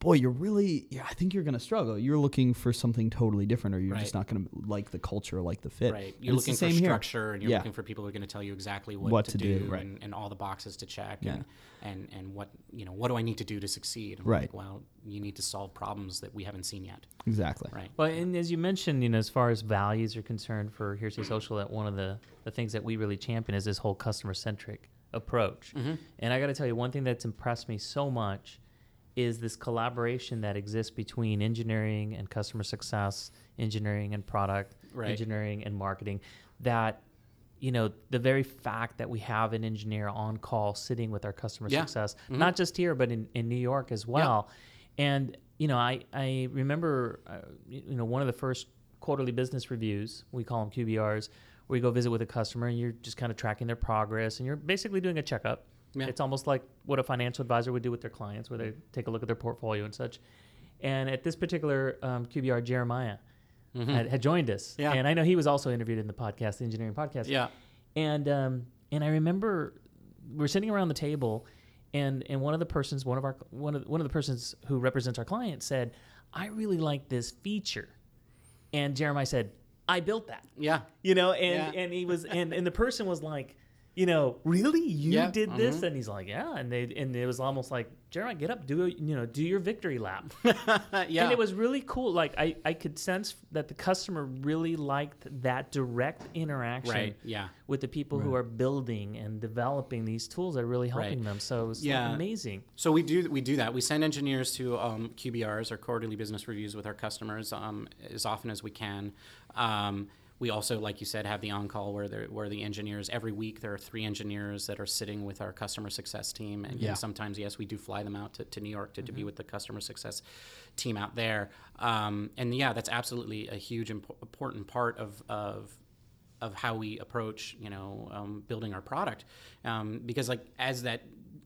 boy you're really yeah, I think you're going to struggle you're looking for something totally different or you're just not going to like the culture like the fit Right. You're it's the looking for same here. structure and you're Yeah. looking for people who are going to tell you exactly what, What to, to do, do, right. and, and all the boxes to check Yeah. and, and, and what, you know, what do I need to do to succeed? I'm Right. Like, well, you need to solve problems that we haven't seen yet. exactly Right. Well, and as you mentioned, you know, as far as values are concerned for Hearsay Social, that one of the, the things that we really champion is this whole customer centric approach. Mm-hmm. And I got to tell you, one thing that's impressed me so much is this collaboration that exists between engineering and customer success, engineering and product, Right. engineering and marketing. That you know, the very fact that we have an engineer on call sitting with our customer Yeah. success, not just here, but in, in New York as well. And, you know, I, I remember, uh, you know, one of the first quarterly business reviews, we call them QBRs, where you go visit with a customer and you're just kind of tracking their progress and you're basically doing a checkup. Yeah. It's almost like what a financial advisor would do with their clients, where they take a look at their portfolio and such. And at this particular um, QBR, Jeremiah had, had joined us. Mm-hmm. Yeah. And I know he was also interviewed in the podcast, the engineering podcast. Yeah. And um, and I remember we're sitting around the table, and and one of the persons, one of our one of one of the persons who represents our client said, "I really like this feature," and Jeremiah said, "I built that." Yeah. You know, and Yeah. and he was and and the person was like, you know, really, you Yeah, did this? And he's like, yeah. And they and it was almost like, Jeremiah, get up, do you know, do your victory lap. yeah. And it was really cool. Like I, I could sense that the customer really liked that direct interaction right. Yeah. with the people who are building and developing these tools that are really helping Right. them. So it was like, Yeah. amazing. So we do we do that. We send engineers to um, QBRs, or quarterly business reviews, with our customers um, as often as we can. Um, we also, like you said, have the on call where there, where the engineers every week there are three engineers that are sitting with our customer success team, and, Yeah. and sometimes yes, we do fly them out to, to New York to, to be with the customer success team out there. Um, and yeah, that's absolutely a huge impo- important part of of of how we approach, you know, um, building our product, um, because like as that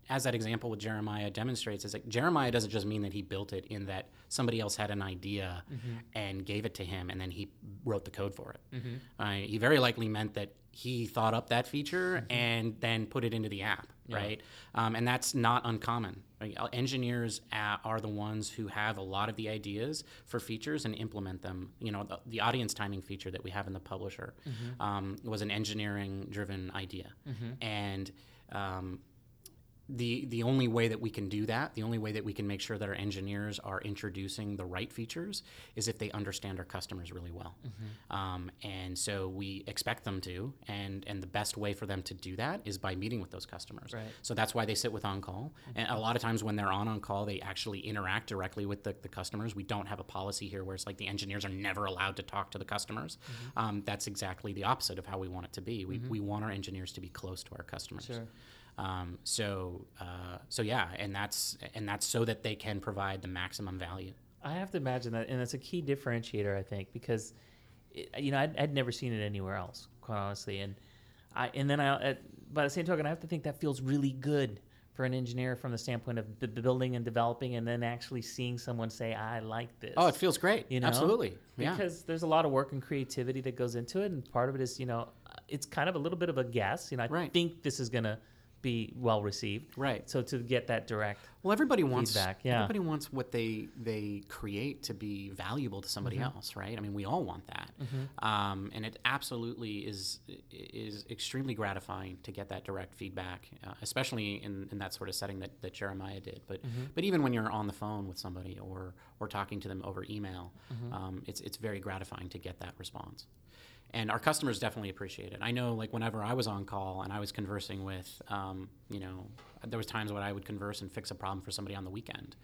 as that example with Jeremiah demonstrates, is like Jeremiah doesn't just mean that he built it in that somebody else had an idea and gave it to him, and then he wrote the code for it. Uh, he very likely meant that he thought up that feature and then put it into the app, right? Um, and that's not uncommon. Like, uh, engineers uh, are the ones who have a lot of the ideas for features and implement them. You know, the, the audience timing feature that we have in the publisher um, was an engineering-driven idea, and um, the the only way that we can do that, the only way that we can make sure that our engineers are introducing the right features, is if they understand our customers really well. Um, and so we expect them to, and and the best way for them to do that is by meeting with those customers. Right. So that's why they sit with on call. And a lot of times when they're on on call, they actually interact directly with the, the customers. We don't have a policy here where it's like the engineers are never allowed to talk to the customers. Um, that's exactly the opposite of how we want it to be. We, we want our engineers to be close to our customers. Sure. Um, so uh, so yeah, and that's and that's so that they can provide the maximum value. I have to imagine that, and that's a key differentiator, I think, because it, you know I'd, I'd never seen it anywhere else, quite honestly, and I and then I, at, by the same token, I have to think that feels really good for an engineer from the standpoint of b- building and developing, and then actually seeing someone say, "I like this." Oh, it feels great. you know Absolutely. Yeah. because there's a lot of work and creativity that goes into it, and part of it is you know it's kind of a little bit of a guess. You know, I Right. think this is gonna be well received. Right. So to get that direct, Well, everybody wants feedback, yeah. everybody wants what they they create to be valuable to somebody Mm-hmm. else, right? I mean, we all want that, um, and it absolutely is is extremely gratifying to get that direct feedback, uh, especially in, in that sort of setting that, that Jeremiah did. But Mm-hmm. but even when you're on the phone with somebody or or talking to them over email, Mm-hmm. um, it's it's very gratifying to get that response. And our customers definitely appreciate it. I know, like whenever I was on call and I was conversing with, um, you know, there was times when I would converse and fix a problem for somebody on the weekend,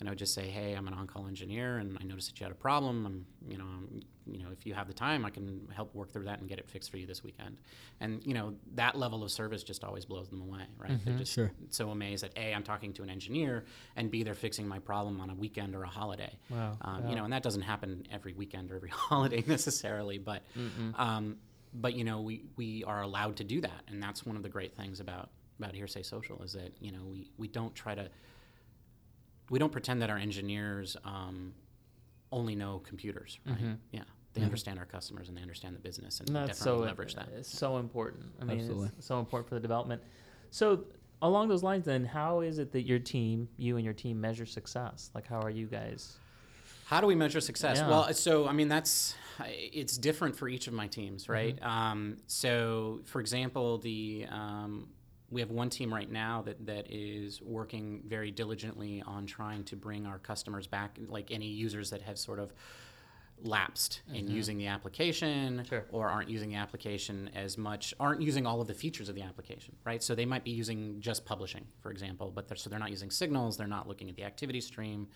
and I would just say, "Hey, I'm an on-call engineer, and I noticed that you had a problem. I'm, you know, I'm, you know, if you have the time, I can help work through that and get it fixed for you this weekend." And you know, that level of service just always blows them away, right? They're just Sure. so amazed that a, I'm talking to an engineer, and b, they're fixing my problem on a weekend or a holiday. Wow, Um, yeah. You know, and that doesn't happen every weekend or every holiday necessarily, but um, but you know, we we are allowed to do that, and that's one of the great things about about Hearsay Social is that you know we we don't try to we don't pretend that our engineers um, only know computers, right? Yeah. They understand our customers and they understand the business, and And we that's definitely so leverage that. It's so important. I mean, Absolutely. it's so important for the development. So along those lines, then, how is it that your team, you and your team, measure success? Like, how are you guys? How do we measure success? Yeah. Well, so I mean that's it's different for each of my teams, right? Um, so, for example, the um, we have one team right now that, that is working very diligently on trying to bring our customers back, like any users that have sort of lapsed in using the application Sure. or aren't using the application as much, aren't using all of the features of the application, right? So they might be using just publishing, for example, but they're, so they're not using signals, they're not looking at the activity stream,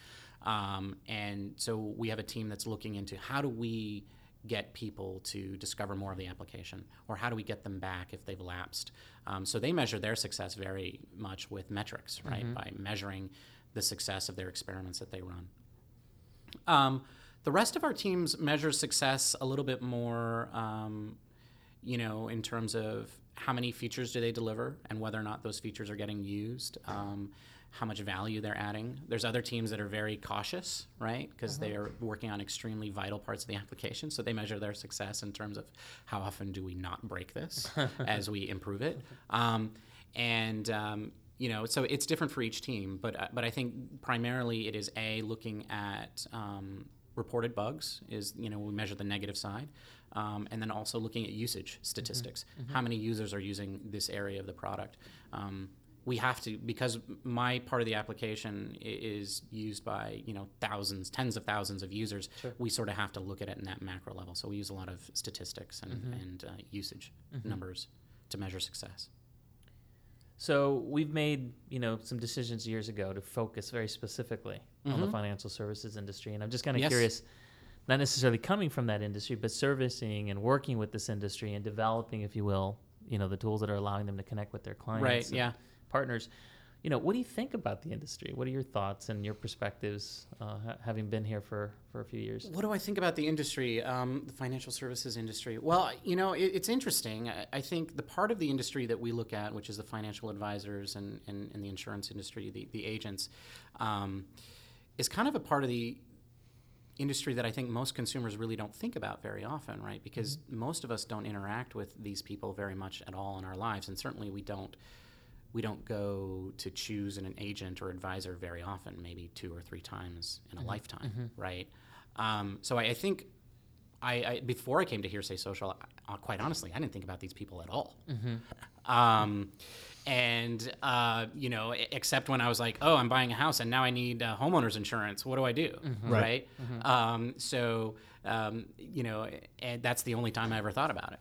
um, and so we have a team that's looking into how do we get people to discover more of the application, or how do we get them back if they've lapsed? Um, so they measure their success very much with metrics, right? By measuring the success of their experiments that they run. Um, the rest of our teams measure success a little bit more, um, you know, in terms of how many features do they deliver and whether or not those features are getting used, um, how much value they're adding. There's other teams that are very cautious, right? Because they are working on extremely vital parts of the application. So they measure their success in terms of how often do we not break this as we improve it. Um, and, um, you know, so it's different for each team, but uh, but I think primarily it is a looking at um, reported bugs is you know we measure the negative side, um, and then also looking at usage statistics. How many users are using this area of the product? Um, we have to because my part of the application is used by you know thousands, tens of thousands of users. We sort of have to look at it in that macro level. So we use a lot of statistics and, mm-hmm. and uh, usage mm-hmm. numbers to measure success. So we've made you know some decisions years ago to focus very specifically on the mm-hmm. financial services industry, and I'm just kind of Yes. curious, not necessarily coming from that industry, but servicing and working with this industry and developing, if you will, you know, the tools that are allowing them to connect with their clients, Right, yeah. Partners. You know, what do you think about the industry? What are your thoughts and your perspectives, uh, ha- having been here for for a few years? What do I think about the industry, um, the financial services industry? Well, you know, it, it's interesting. I, I think the part of the industry that we look at, which is the financial advisors and, and, and the insurance industry, the, the agents, um, is kind of a part of the industry that I think most consumers really don't think about very often, right? Because most of us don't interact with these people very much at all in our lives, and certainly we don't we don't go to choose an agent or advisor very often, maybe two or three times in a lifetime, right? Um, so I, I think I, I before I came to Hearsay Social, uh, quite honestly, I didn't think about these people at all. Um, and uh, you know, except when I was like, oh, I'm buying a house and now I need uh, homeowners insurance. What do I do? Right. Um, so um, you know, that's the only time I ever thought about it.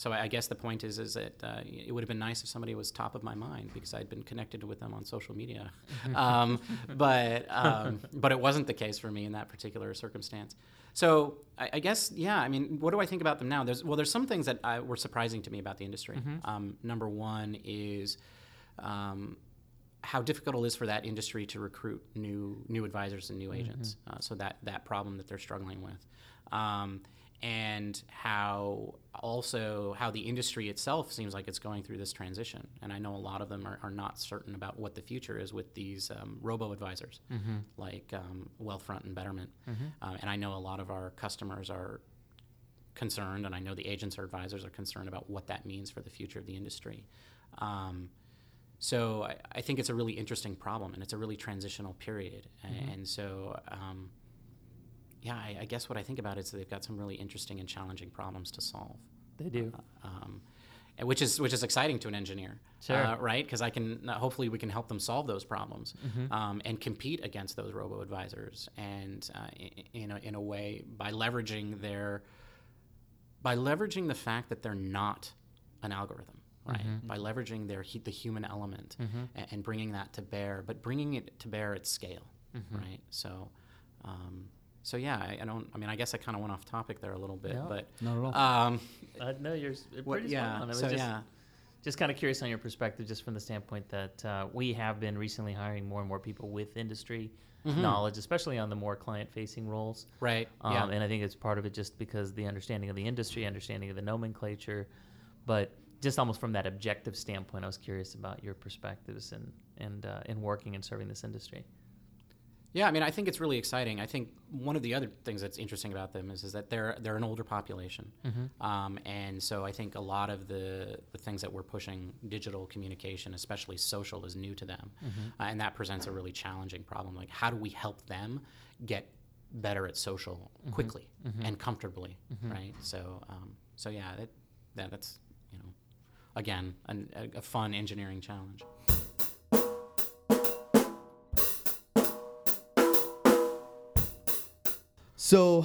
So I I guess the point is, is that uh, it would have been nice if somebody was top of my mind because I'd been connected with them on social media, um, but um, but it wasn't the case for me in that particular circumstance. So I, I guess yeah. I mean, what do I think about them now? There's well, there's some things that uh, were surprising to me about the industry. Um, number one is. Um, how difficult it is for that industry to recruit new new advisors and new agents. Uh, so that that problem that they're struggling with, um, and how also how the industry itself seems like it's going through this transition. And I know a lot of them are, are not certain about what the future is with these um, robo advisors like um, Wealthfront and Betterment. Um, and I know a lot of our customers are concerned, and I know the agents or advisors are concerned about what that means for the future of the industry. Um, so I, I think it's a really interesting problem, and it's a really transitional period. A- And, so, um, yeah, I, I guess what I think about it is they've got some really interesting and challenging problems to solve. They do. Um, which is which is exciting to an engineer, Sure. uh, right? Because I can uh, hopefully we can help them solve those problems um, and compete against those robo advisors, and uh, i- in a, in a way by leveraging their by leveraging the fact that they're not an algorithm, right? By leveraging their the human element a- and, bringing that to bear, but bringing it to bear at scale, right? So. Um, so yeah, I, I don't. I mean, I guess I kind of went off topic there a little bit, No. but Not at all. um, Uh, no, you're s- what, pretty yeah. spot on. I was so just, yeah. just kind of curious on your perspective, just from the standpoint that uh, we have been recently hiring more and more people with industry knowledge, especially on the more client-facing roles. Right. Um, yeah. And I think it's part of it just because the understanding of the industry, understanding of the nomenclature, but just almost from that objective standpoint, I was curious about your perspectives and and uh, in working and serving this industry. Yeah, I mean, I think it's really exciting. I think one of the other things that's interesting about them is, is that they're they're an older population, um, and so I think a lot of the the things that we're pushing, digital communication, especially social, is new to them, uh, and that presents a really challenging problem. Like, how do we help them get better at social quickly and comfortably, right? So, um, so yeah, that, that that's you know, again, an, a, a fun engineering challenge. So,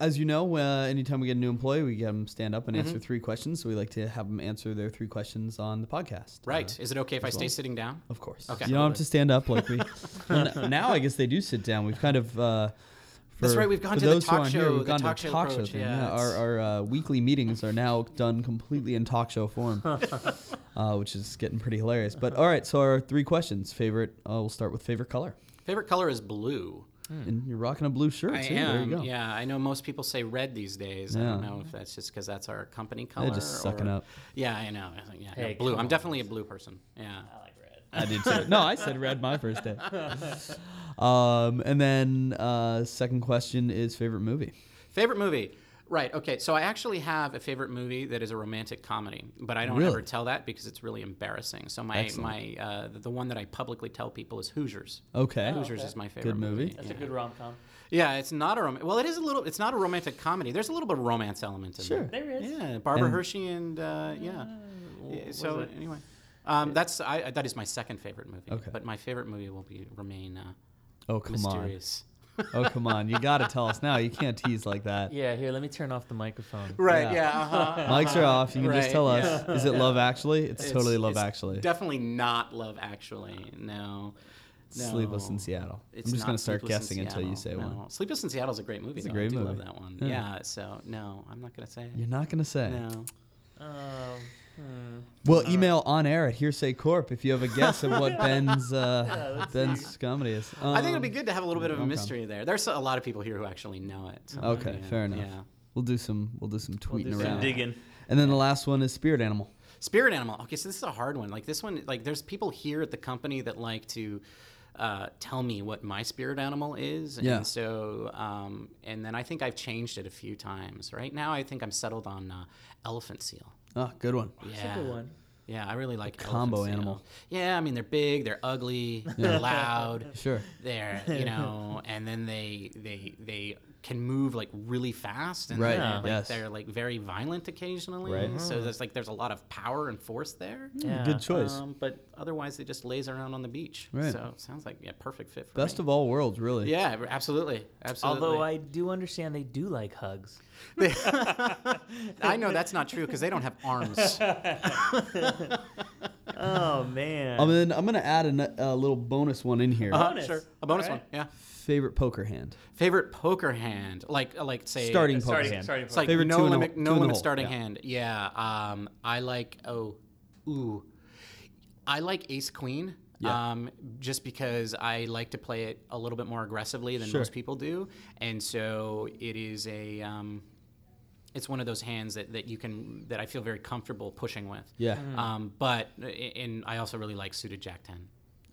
as you know, uh, anytime we get a new employee, we get them stand up and Mm-hmm. answer three questions. So we like to have them answer their three questions on the podcast. Right? Uh, is it okay if I stay well. sitting down? of course. Okay. You don't have to stand up like we. well, now I guess they do sit down. We've kind of. Uh, That's right, we've gone to the talk aren't here, show- we've the gone to talk the show talk show approach, thing. yeah, our our uh, weekly meetings are now done completely in talk show form, uh, which is getting pretty hilarious. But all right, so our three questions. Favorite. Uh, we'll start with favorite color. Favorite color is blue. And you're rocking a blue shirt I too. am. There you go. Yeah, I know most people say red these days. I don't know if that's just because that's our company color. They're just sucking or- up. Yeah, I know. I think, Yeah, no, Hey, blue. I'm on. definitely a blue person. Yeah. I like red. I did too. No, I said red my first day. Um, and then uh, second question is favorite movie. Favorite movie. Right. Okay. So I actually have a favorite movie that is a romantic comedy, but I don't Really? ever tell that because it's really embarrassing. So my my uh, the one that I publicly tell people is Hoosiers. Okay. Hoosiers is my favorite Good movie. That's a good rom com. Yeah, it's not a rom- well. It is a little. It's not a romantic comedy. There's a little bit of romance element in Sure. there. There is. Yeah, Barbara And- Hershey and uh, yeah. Yeah, was So anyway, um, that's I, that is my second favorite movie. Okay. But my favorite movie will be remain uh, Oh come mysterious. on. Oh come on. You got to tell us now. You can't tease like that. Yeah, here, let me turn off the microphone. Right. Yeah. Yeah. uh-huh. Mics are off. You can just tell us. yeah. Is it Love Actually? It's, It's- totally Love it's Actually. Definitely not Love Actually. No. no. Sleepless in Seattle. It's I'm just gonna start Sleepless guessing until you say Seattle. one. Sleepless in Seattle is a great movie. It's a though. great I do movie. love that one. Yeah. Yeah. So no, I'm not gonna say it. You're not gonna say. No. Um, hmm. Well, email on air at Hearsay Corp if you have a guess of what Ben's uh, let's Ben's comedy is. I think it'd Um, be good to have a little bit of a mystery there. There's a lot of people here who actually know it. so, Okay, yeah, fair enough. Yeah. We'll do some. We'll do some We'll tweeting do some around. digging. And then the last one is Spirit Animal. Spirit animal. Okay, so this is a hard one. Like this one, like there's people here at the company that like to uh, tell me what my spirit animal is, Yeah. and so um, and then I think I've changed it a few times. Right now, I think I'm settled on uh, elephant seal. Oh, good one. Yeah. good one. Yeah, I really like elephant combo seal. animal. Yeah, I mean they're big, they're ugly, they're loud, Sure. they're you know, and then they they they can move like really fast, and Right, they're, like, yes. they're like very violent occasionally. Right. So there's like there's a lot of power and force there. Yeah. Good choice. Um, but otherwise, they just lays around on the beach. Right. So it sounds like yeah, perfect fit for Best me. of all worlds, really. Yeah, absolutely, absolutely. Although I do understand they do like hugs. I know that's not true because they don't have arms. Oh man. Um, then I'm gonna add a little bonus one in here. Uh-huh, Bonus. sure, a bonus Alright. one. Yeah. Favorite poker hand. Favorite poker hand, like like say Starting poker starting, hand. starting It's like Favorite no two limit, no in limit starting yeah. hand. Yeah. Um, I like oh, ooh, I like Ace Queen. Yeah. Um, just because I like to play it a little bit more aggressively than Sure. most people do, and so it is a um, it's one of those hands that, that you can that I feel very comfortable pushing with. Yeah. Um, but and I also really like suited Jack Ten.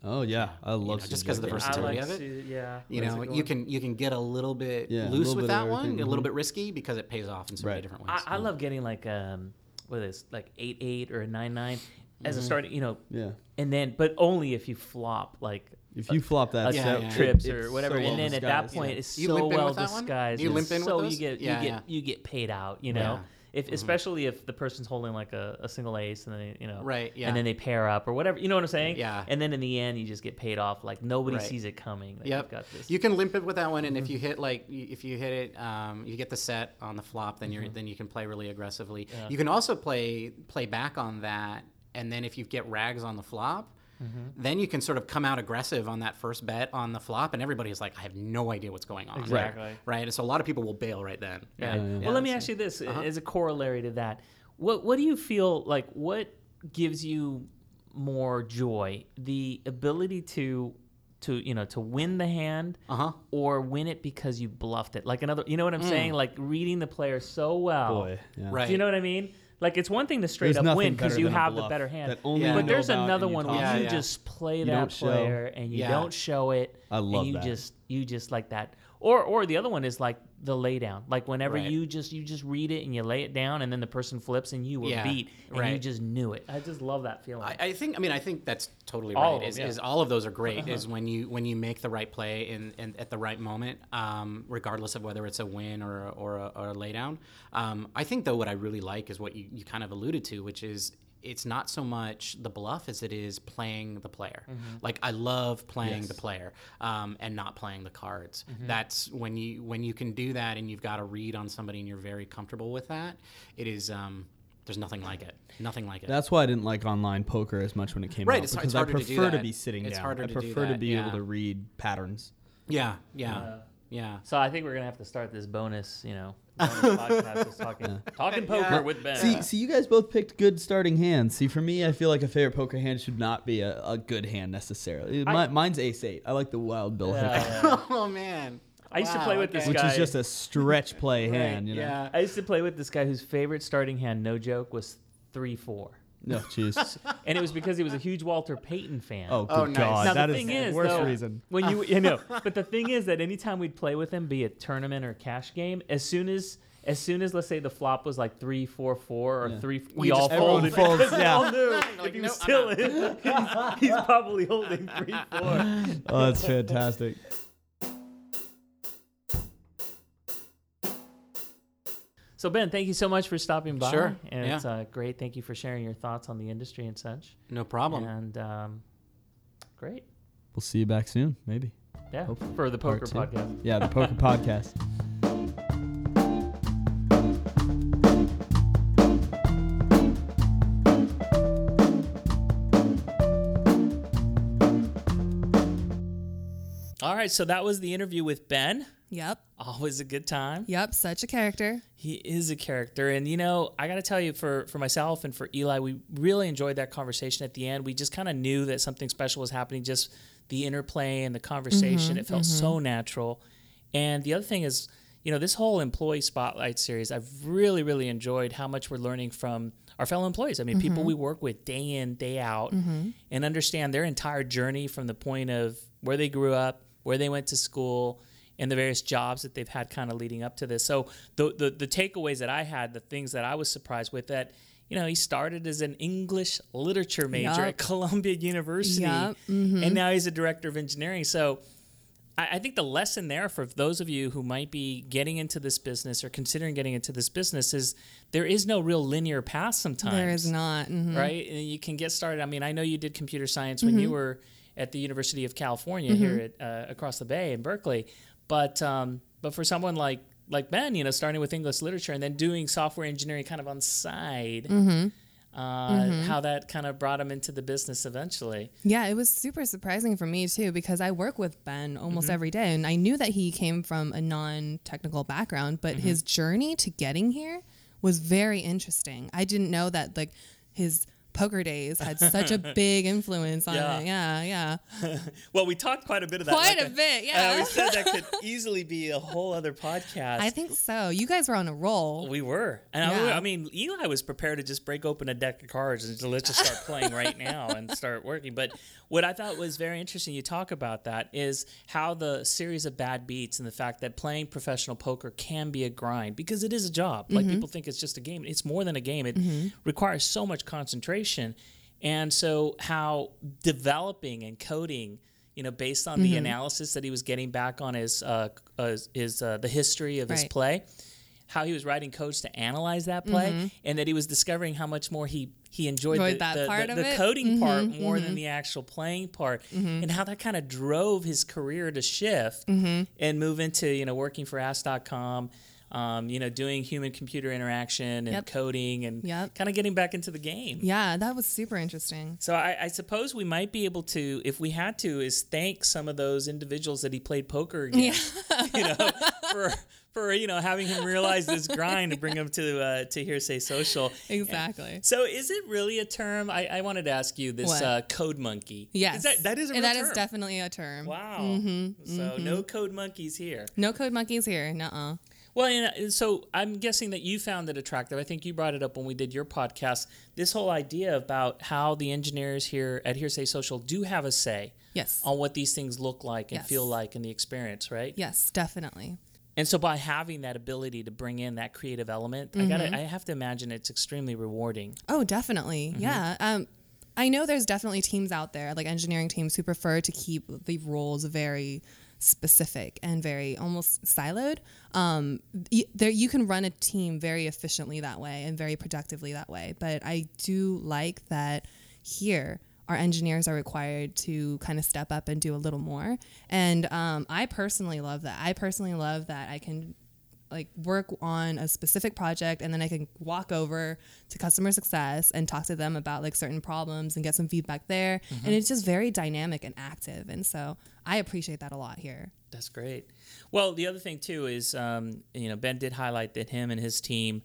Oh yeah, I love know, Suzy just 'cause of the Jack. I versatility like of it. Su- yeah. You know, you can you can get a little bit Yeah, loose little with bit that one, everything, a little mhm. bit risky because it pays off in so Right. many different ways. I, I love getting like um, what is it, like eight eight or a nine nine as a starting. You know, Yeah. and then but only if you flop like If you flop that, Yeah, set, yeah. trips it- or whatever, so well and then at that point Yeah. it's You so limp in well with that one? disguised. You limp in with so those? you get you get you get paid out. You know, If mm-hmm. especially if the person's holding like a, a single ace and then they, you know Right, yeah. and then they pair up or whatever. You know what I'm saying? Yeah. And then in the end, you just get paid off like nobody Right. sees it coming. That Yep. You've got this. You can limp it with that one, and if mm-hmm. you hit like if you hit it, um, you get the set on the flop. Then you're mm-hmm. then you can play really aggressively. Yeah. You can also play play back on that, and then if you get rags on the flop. Then you can sort of come out aggressive on that first bet on the flop, and everybody's like, "I have no idea what's going on." Exactly. Right. And so a lot of people will bail right then. Yeah. Right? Well, let me ask you this Uh-huh. as a corollary to that. What what do you feel like? What gives you more joy? The ability to to you know to win the hand, Uh-huh. or win it because you bluffed it. Like another, you know what I'm saying? Like reading the player so well. boy. Yeah. Mm. Right. Do you know what I mean? Like it's one thing to straight There's up nothing win because better you than a have the bluff better hand. that only you But know there's about and another you one where you yeah. just play that don't show. player and you Yeah. don't show it. I love and you that. just you just like that. Or or the other one is like the lay down. Like whenever Right. you just you just read it and you lay it down and then the person flips and you were Yeah, beat and you just knew it. I just love that feeling. I, I think. I mean, I think that's totally All right. of them, is, yeah. is all of those are great. Is when you when you make the right play in, in at the right moment, um, regardless of whether it's a win or a, or a, or a laydown. Um, I think though what I really like is what you, you kind of alluded to, which is it's not so much the bluff as it is playing the player. Like I love playing the player um, and not playing the cards. That's when you when you can do that and you've got a read on somebody and you're very comfortable with that. It is. Um, there's nothing like it. Nothing like it. That's why I didn't like online poker as much when it came Right, out it's- because it's I harder to do prefer to, be sitting It's down. harder I to do prefer to that, be yeah. able to read patterns. Yeah, yeah, yeah. So I think we're gonna have to start this bonus, you know, bonus podcast just talking talking poker with Ben. See, see, you guys both picked good starting hands. See, for me, I feel like a favorite poker hand should not be a, a good hand necessarily. Mi- mine's ace eight. I like the wild bill Yeah, hand, yeah. oh man. I used to play with okay. this which guy. is just a stretch play hand. You know? Yeah. I used to play with this guy whose favorite starting hand, no joke, was three four. No, jeez. and it was because he was a huge Walter Payton fan. Oh, good Oh, nice. God. now that the is thing the is, worst though, reason. when you you know, but the thing is that anytime we'd play with him, be it tournament or cash game, as soon as as soon as let's say the flop was like three four four or Yeah. three, We we, all just- everyone folded. folds, because we yeah. all knew Like, if he no, was I'm still in, he's, he's probably holding three four. Oh, that's fantastic. So Ben, thank you so much for stopping by. Sure, and yeah. it's uh, great. Thank you for sharing your thoughts on the industry and such. No problem. And um, great, We'll see you back soon, maybe. yeah, Hopefully. for the poker podcast. Yeah, the poker podcast. All right, so that was the interview with Ben. Yep. Always a good time. Yep. Such a character. He is a character, and you know, I got to tell you, for for myself and for Eli, we really enjoyed that conversation at the end. We just kind of knew that something special was happening. Just the interplay and the conversation, mm-hmm, it felt mm-hmm. so natural. And the other thing is, you know, this whole employee spotlight series, I've really, really enjoyed how much we're learning from our fellow employees. I mean, people mm-hmm. we work with day in, day out, and understand their entire journey from the point of where they grew up, where they went to school, and the various jobs that they've had kind of leading up to this. So the, the the takeaways that I had, the things that I was surprised with that, you know, he started as an English literature major Yup. at Columbia University, Yup. and now he's a director of engineering. So I, I think the lesson there for those of you who might be getting into this business or considering getting into this business is there is no real linear path sometimes There is not. mhm. right? And you can get started. I mean, I know you did computer science when Mm-hmm. you were at the University of California here at uh, across the bay in Berkeley, but um, but for someone like like Ben, you know, starting with English literature and then doing software engineering kind of on side, Mm-hmm. uh, how that kind of brought him into the business eventually. Yeah, it was super surprising for me too because I work with Ben Mm-hmm. almost every day and I knew that he came from a non-technical background, but his journey to getting here was very interesting. I didn't know that like his poker days had such a big influence on Yeah. it. Yeah, yeah. Well, we talked quite a bit of that. Quite like a bit, Uh, yeah. we said that could easily be a whole other podcast. I think so. You guys were on a roll. We were, and I, Yeah. I mean, Eli was prepared to just break open a deck of cards and let's just start playing right now and start working. But what I thought was very interesting, you talk about that, is how the series of bad beats and the fact that playing professional poker can be a grind because it is a job. Like people think it's just a game. It's more than a game. It requires so much concentration, and so how developing and coding you know, based on the analysis that he was getting back on his uh, uh, his uh, the history of his play, how he was writing codes to analyze that play, and that he was discovering how much more he he enjoyed, Enjoyed the, that the, part the, the coding part more than the actual playing part, and how that kind of drove his career to shift and move into you know working for Ask.com. Um, you know, doing human computer interaction and Yep. coding and Yep. kind of getting back into the game. Yeah, that was super interesting. So I, I suppose we might be able to, if we had to, is thank some of those individuals that he played poker against, you know, for for you know having him realize this grind to bring him to uh, to hearsay social. Exactly. So is it really a term? I, I wanted to ask you this uh, code monkey. Yes. is that that is a And that is definitely a term. wow. So no code monkeys here. No code monkeys here. Nuh-uh. Well, and, uh, so I'm guessing that you found it attractive. I think you brought it up when we did your podcast. This whole idea about how the engineers here at Hearsay Social do have a say Yes. on what these things look like and Yes. feel like in the experience, right? Yes, definitely. And so by having that ability to bring in that creative element, I got I have to imagine it's extremely rewarding. Oh, definitely. Mm-hmm. Yeah. Um, I know there's definitely teams out there, like engineering teams, who prefer to keep the roles very specific and very almost siloed. Um, y- there, you can run a team very efficiently that way and very productively that way. But I do like that here. Our engineers are required to kind of step up and do a little more, and um, I personally love that. I personally love that I can like work on a specific project and then I can walk over to customer success and talk to them about like certain problems and get some feedback there. And it's just very dynamic and active. And so I appreciate that a lot here. That's great. Well, the other thing too is, um, you know, Ben did highlight that him and his team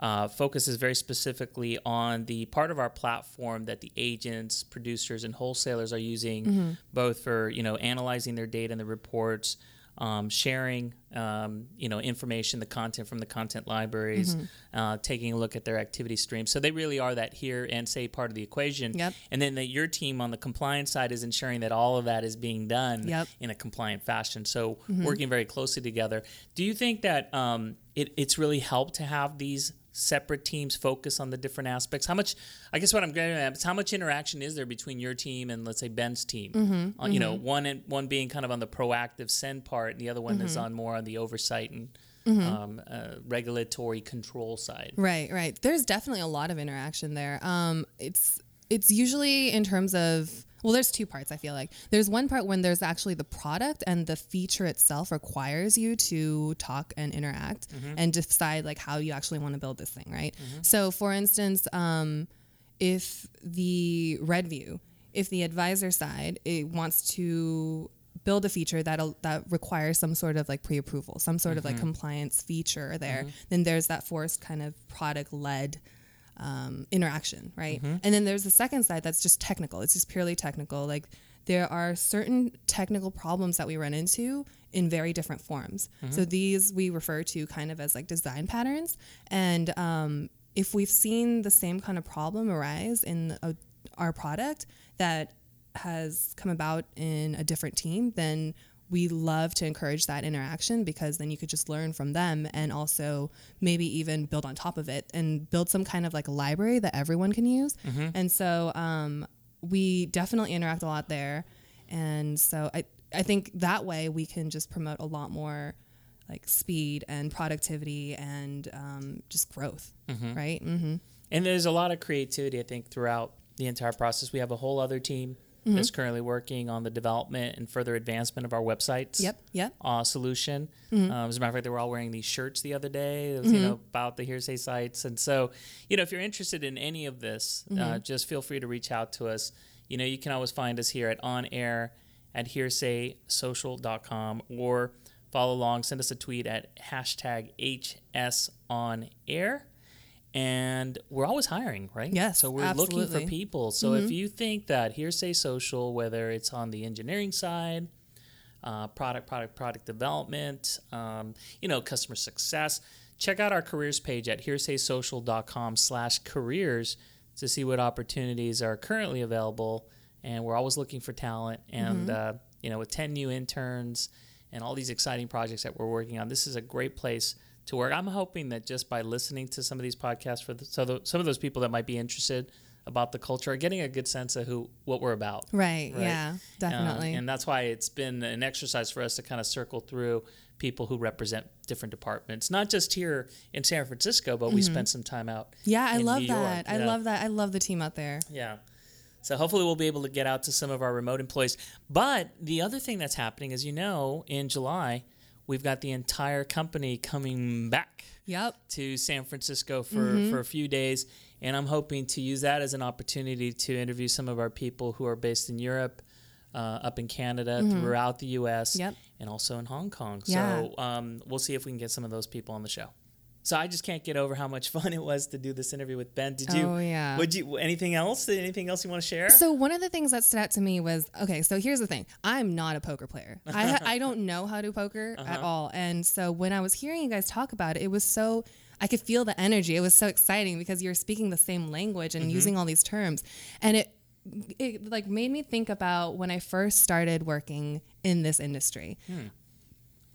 uh, focuses very specifically on the part of our platform that the agents, producers, and wholesalers are using, both for you know analyzing their data and the reports. Um, sharing, um, you know, information, the content from the content libraries, Mm-hmm. uh, taking a look at their activity stream. So they really are that here and say part of the equation. Yep. And then that your team on the compliance side is ensuring that all of that is being done Yep. Mm-hmm. in a compliant fashion. So working very closely together. Do you think that um, it, it's really helped to have these separate teams focus on the different aspects? How much? I guess what I'm getting at is how much interaction is there between your team and let's say Ben's team? Mm-hmm, Uh, you know, one and one being kind of on the proactive send part, and the other one is Mm-hmm. on more on the oversight and. Um, uh, regulatory control side. Right, right. There's definitely a lot of interaction there. Um, it's it's usually in terms of well, there's two parts. I feel like there's one part when there's actually the product and the feature itself requires you to talk and interact mm-hmm. and decide like how you actually want to build this thing, right? Mm-hmm. So, for instance, um, if the red view if the advisor side it wants to build a feature that that requires some sort of like pre-approval some sort of like mm-hmm. compliance feature there then there's that forced kind of product led um, interaction right? And then there's the second side that's just technical. It's just purely technical. Like there are certain technical problems that we run into in very different forms. So these we refer to kind of as like design patterns. And um, if we've seen the same kind of problem arise in a, our product that has come about in a different team, then we love to encourage that interaction because then you could just learn from them and also maybe even build on top of it and build some kind of like a library that everyone can use. And so um, we definitely interact a lot there. And so I, I think that way we can just promote a lot more like speed and productivity and um, just growth, right? Mm-hmm. And there's a lot of creativity, I think, throughout the entire process. We have a whole other team Mm-hmm. that's currently working on the development and further advancement of our websites. Yep, yep. Uh, solution. Mm-hmm. Um, as a matter of fact, they were all wearing these shirts the other day. Was, you know, about the hearsay sites. And so, you know, if you're interested in any of this, Mm-hmm. uh, just feel free to reach out to us. You know, you can always find us here at on air at hearsaysocial.com or follow along. Send us a tweet at hashtag HS on air and we're always hiring, right? Yes, So we're looking for people. So if you think that Hearsay Social, whether it's on the engineering side, uh, product, product, product development, um, you know, customer success, check out our careers page at hearsaysocial.com slash careers to see what opportunities are currently available. And we're always looking for talent. And, uh, you know, with 10 new interns and all these exciting projects that we're working on, this is a great place to work. I'm hoping that just by listening to some of these podcasts for the, so the, some of those people that might be interested about the culture are getting a good sense of who what we're about. Right, Right. yeah, Um, definitely. and that's why it's been an exercise for us to kind of circle through people who represent different departments, not just here in San Francisco, but we spent some time out. Yeah, I love New York. that. I Yeah. love that. I love the team out there. Yeah. So hopefully we'll be able to get out to some of our remote employees. But the other thing that's happening, as you know, in July, we've got the entire company coming back Yep. to San Francisco for, for a few days. And I'm hoping to use that as an opportunity to interview some of our people who are based in Europe, uh, up in Canada, throughout the US, Yep. and also in Hong Kong. Yeah. So um, we'll see if we can get some of those people on the show. So I just can't get over how much fun it was to do this interview with Ben. Did you? Oh, yeah. Would you? Anything else? Anything else you want to share? So one of the things that stood out to me was okay. So here's the thing: I'm not a poker player. I I don't know how to poker Uh-huh. at all. And so when I was hearing you guys talk about it, it was so I could feel the energy. It was so exciting because you're speaking the same language Mm-hmm. and using all these terms, and it it like made me think about when I first started working in this industry. Hmm.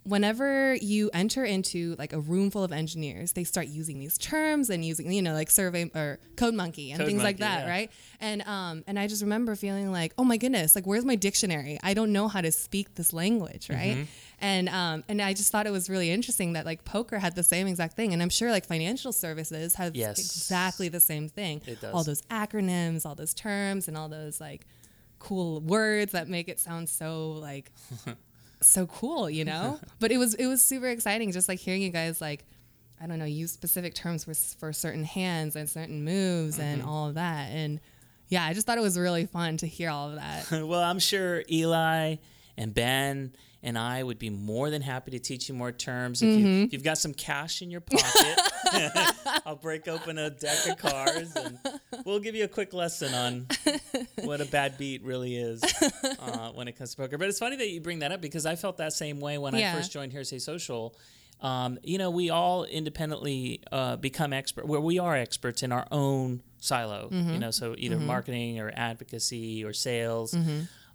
Whenever you enter into like a room full of engineers, they start using these terms and using, you know, like survey or code monkey and Code things like that, yeah. right? And um, and I just remember feeling like, oh my goodness, like where's my dictionary? I don't know how to speak this language, right? Mm-hmm. And um, and I just thought it was really interesting that like poker had the same exact thing, and I'm sure like financial services have Yes. exactly the same thing. It does. All those acronyms, all those terms, and all those like cool words that make it sound so like so cool, you know? but it was it was super exciting just like hearing you guys like I don't know, use specific terms for for certain hands and certain moves and Mm-hmm. all of that. And yeah, I just thought it was really fun to hear all of that. well, I'm sure Eli and Ben and I would be more than happy to teach you more terms. If, Mm-hmm. you, you've got some cash in your pocket, I'll break open a deck of cards and we'll give you a quick lesson on what a bad beat really is uh, when it comes to poker. But it's funny that you bring that up because I felt that same way when Yeah. I first joined Hearsay Social. Um, you know, we all independently uh, become expert where we are experts in our own silo. You know, so either marketing or advocacy or sales.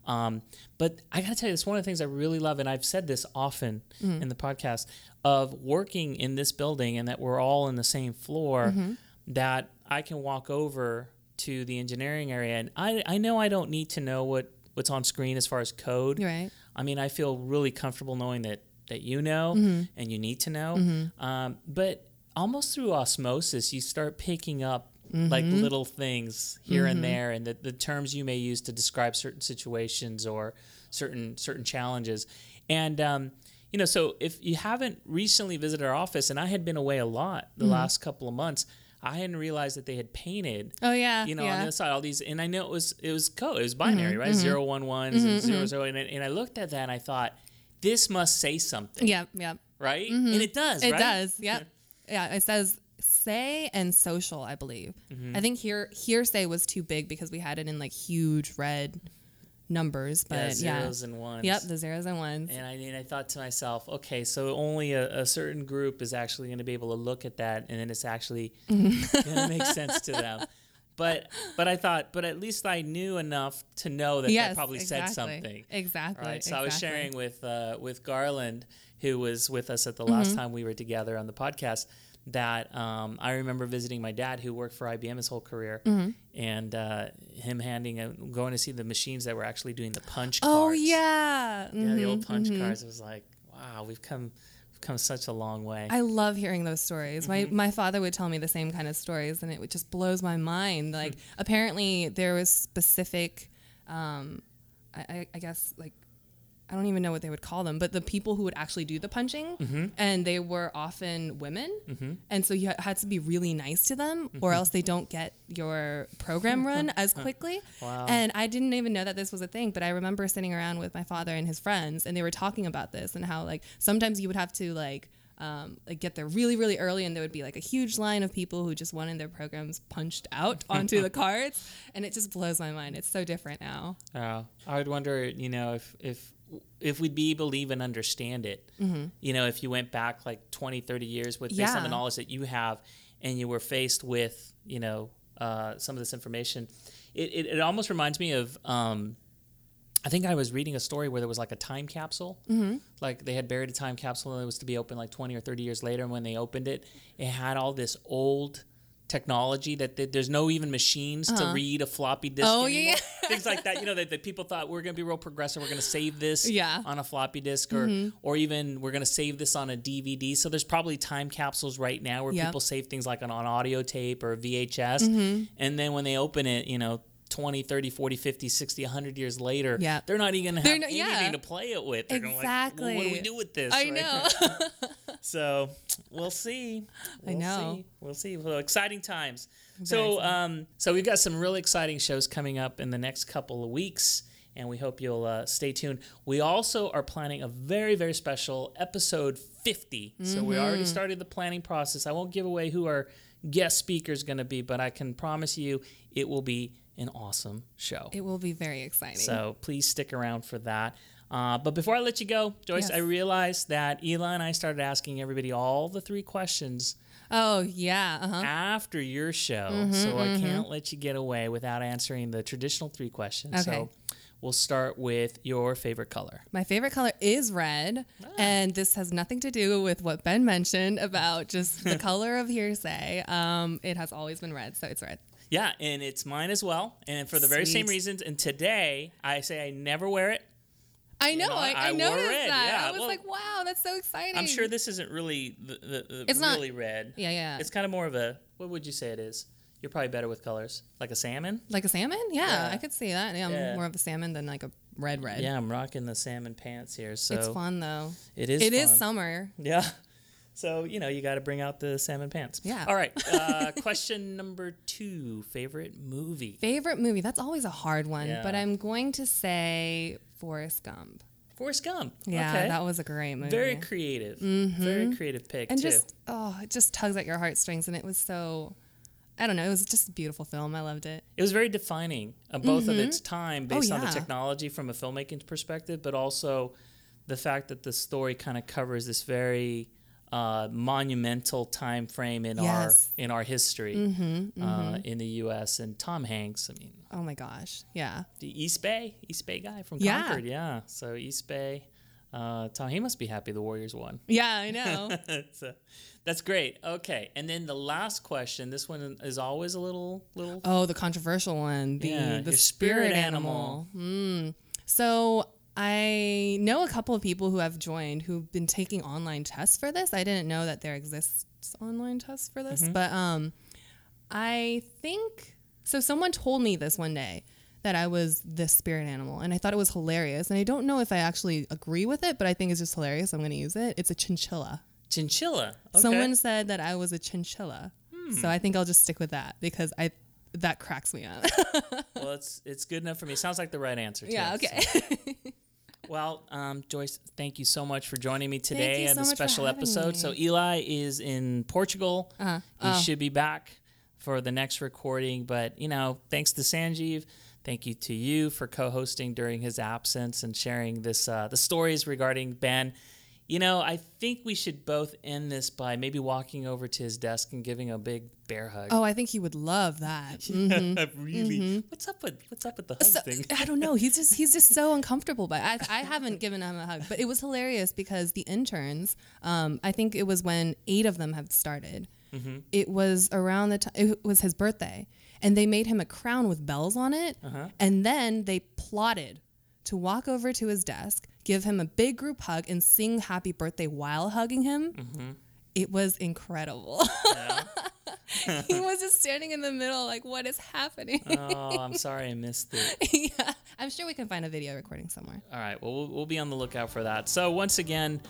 Um, but I got to tell you, it's one of the things I really love, and I've said this often in the podcast of working in this building and that we're all in the same floor. That I can walk over to the engineering area, and I, I know I don't need to know what what's on screen as far as code. Right. I mean, I feel really comfortable knowing that that you know Mm-hmm. and you need to know. Um, but almost through osmosis, you start picking up like Mm-hmm. little things here and there, and the, the terms you may use to describe certain situations or certain certain challenges. And um, you know, so if you haven't recently visited our office, and I had been away a lot the last couple of months. I hadn't realized that they had painted Mm-hmm. Oh yeah. you know, yeah. on the other side, all these, and I know it was it was code, it was binary, Mm-hmm, right? Zero one ones and zero zero, and, I- and I looked at that and I thought, this must say something, Yep. Yep. right? And it does, It right? does. Yep. yeah. It says say and social. I believe. Mm-hmm. I think here hearsay was too big because we had it in like huge red numbers. But yeah. zeros and ones. Yep. The zeros and ones. And I and I thought to myself, okay, so only a, a certain group is actually going to be able to look at that, and then it's actually going to make sense to them. But but I thought, but at least I knew enough to know that yes. that probably exactly. said something. Exactly. Right. So I was sharing with uh, with Garland, who was with us at the last time we were together on the podcast, that um, I remember visiting my dad, who worked for IBM his whole career, and uh, him handing a, going to see the machines that were actually doing the punch cards. Oh yeah. Yeah, the old Mhm, punch mhm. cards. It was like, wow, we've come we've come such a long way. I love hearing those stories. Mm-hmm. My my father would tell me the same kind of stories, and it just blows my mind. Like Hmm. apparently there was specific, um, I, I guess like. I don't even know what they would call them, but the people who would actually do the punching, Mm-hmm. and they were often women, and so you had to be really nice to them, Mm-hmm. or else they don't get your program run as quickly. Wow. And I didn't even know that this was a thing, but I remember sitting around with my father and his friends, and they were talking about this and how like sometimes you would have to like um, like get there really really early, and there would be like a huge line of people who just wanted their programs punched out onto the cards, and it just blows my mind. It's so different now. Uh, I would wonder, you know, if if if we'd be able to even understand it. You know, if you went back like 20, 30 years with based on the Mm-hmm. Knowledge that you have, and you were faced with, you know, uh, some of this information, it, it, it almost reminds me of. Um, I think I was reading a story where there was like a time capsule. Mm-hmm. Like they had buried a time capsule and it was to be open like 20 or 30 years later. And when they opened it, it had all this old technology that th- there's no even machines to read a floppy disk Uh-huh. Oh, yeah, anymore. Things like that. You know, that, that people thought we're going to be real progressive. We're going to save this Yeah. Mm-hmm. on a floppy disk or, or even we're going to save this on a DVD. So there's probably time capsules right now where Yep. people save things like on, on audio tape or VHS. Mm-hmm. And then when they open it, you know, 20, 30, 40, 50, 60, 100 years later, Yeah. they're not even going to have not- anything yeah. to play it with. They're gonna like, well, Exactly. what do we do with this? I right? know. So we'll see. I We'll know. See. We'll see. Well, exciting times. So, um, so we've got some really exciting shows coming up in the next couple of weeks, and we hope you'll uh, stay tuned. We also are planning a very, very special episode 50. So we already started the planning process. I won't give away who our guest speaker is going to be, but I can promise you it will be an awesome show. it will be very exciting. So please stick around for that. Uh, but before I let you go, Joyce, Yes. I realized that Eli and I started asking everybody all the three questions oh yeah. Uh-huh. after your show. Mm-hmm, so I can't let you get away without answering the traditional three questions. So Okay. we'll start with your favorite color. My favorite color is red, Ah. and this has nothing to do with what Ben mentioned about just the color of hearsay. Um, it has always been red, so it's red. Yeah, and it's mine as well. And for the very same reasons. And today, I say I never wear it. I know. know, I, I I, noticed red, that. yeah. I was Well, like, wow, that's so exciting. I'm sure this isn't really the, the, the It's not- really red. Yeah, yeah. It's kind of more of a, what would you say it is? You're probably better with colors. Like a salmon? like a salmon. Yeah, Yeah. I could see that. Yeah, I'm Yeah. more of a salmon than like a red red. Yeah, I'm rocking the salmon pants here. So it's fun though. It is It is fun. summer. Yeah. So, you know, you got to bring out the salmon pants. Yeah. All right. Uh, question number two favorite movie? Favorite movie? That's always a hard one, Yeah. but I'm going to say Forrest Gump. Forrest Gump. Yeah, Okay. that was a great movie. Very creative. Very creative pick, and too. just oh, it just tugs at your heartstrings, and it was so I don't know. It was just a beautiful film. I loved it. It was very defining, uh, both of its time based on the Mm-hmm. Oh, yeah. technology from a filmmaking perspective, but also the fact that the story kind of covers this very uh, monumental time frame in Yes. Mm-hmm, our in our history Uh, in the U.S. And Tom Hanks, I mean, Oh my gosh. Yeah. the East Bay, East Bay guy from Yeah. Concord, yeah. So East Bay, uh, Tom, he must be happy the Warriors won. Yeah, I know. so, that's great. Okay, and then the last question. This one is always a little little. oh, the controversial one. The Yeah, the spirit, spirit animal. Mm. So I know a couple of people who have joined who've been taking online tests for this. I didn't know that there exists online tests for this, but um, I think so. Someone told me this one day that I was this spirit animal, and I thought it was hilarious. And I don't know if I actually agree with it, but I think it's just hilarious. I'm going to use it. It's a chinchilla. Chinchilla. Okay. Someone said that I was a chinchilla, so I think I'll just stick with that because I that cracks me up. well, it's it's good enough for me. Sounds like the right answer. Too. yeah. So- Okay. Well, um, Joyce, thank you so much for joining me today you on so the special episode. me. So Eli is in Portugal. Uh-huh. He Oh. should be back for the next recording. But you know, thanks to Sanjeev. Thank you to you for co-hosting during his absence and sharing this uh, the stories regarding Ben. You know, I think we should both end this by maybe walking over to his desk and giving a big bear hug. oh, I think he would love that. Mhm. really? What's up with what's up with the hug So, thing? I don't know. He's just he's just so uncomfortable. But I, I haven't given him a hug. But it was hilarious because the interns, um, I think it was when eight of them had started. Mm-hmm. It was around the time it was his birthday, and they made him a crown with bells on it, Uh-huh. and then they plotted to walk over to his desk, give him a big group hug, and sing "Happy Birthday" while hugging him. Mm-hmm. It was incredible. he was just standing in the middle, like, "What is happening?" oh, I'm sorry I missed it. yeah, I'm sure we can find a video recording somewhere. All right. Well, we'll, we'll be on the lookout for that. So, once again,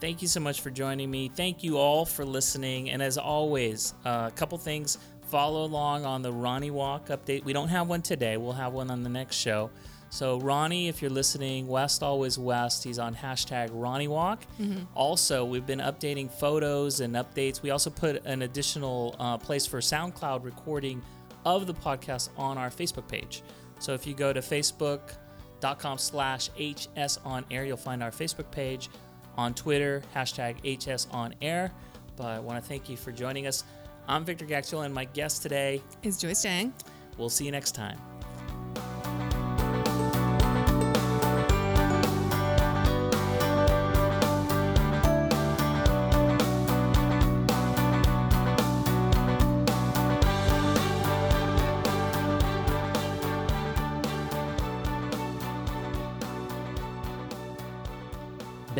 thank you so much for joining me. Thank you all for listening. And as always, uh, a couple things follow along on the Ronny Walk update. We don't have one today, we'll have one on the next show. So, Ronny, if you're listening, West Always West, he's on hashtag Ronny Walk. Also, we've been updating photos and updates. We also put an additional uh, place for SoundCloud recording of the podcast on our Facebook page. So, if you go to Facebook.com slash HS on air. You'll find our Facebook page on Twitter, hashtag HS on air. But I want to thank you for joining us. I'm Victor Gaxiola, and my guest today. Is Joyce Jang? We'll see you next time.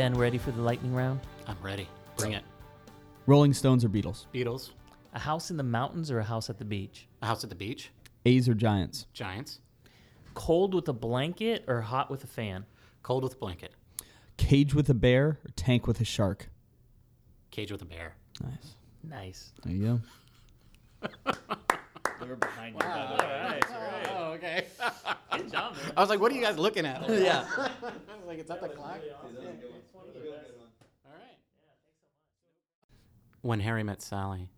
Ben, ready for the lightning round? I'm ready. Bring it. Rolling Stones or Beatles? Beatles. A house in the mountains or a house at the beach? A house at the beach. A's or Giants? Giants. Cold with a blanket or hot with a fan? Cold with a blanket. Cage with a bear or tank with a shark? Cage with a bear. Nice. Nice. There you go. They were behind you. Oh, okay. Good job, man. I was like, what are you guys looking at? yeah. I was like, it's at the clock. All right. When Harry met Sally.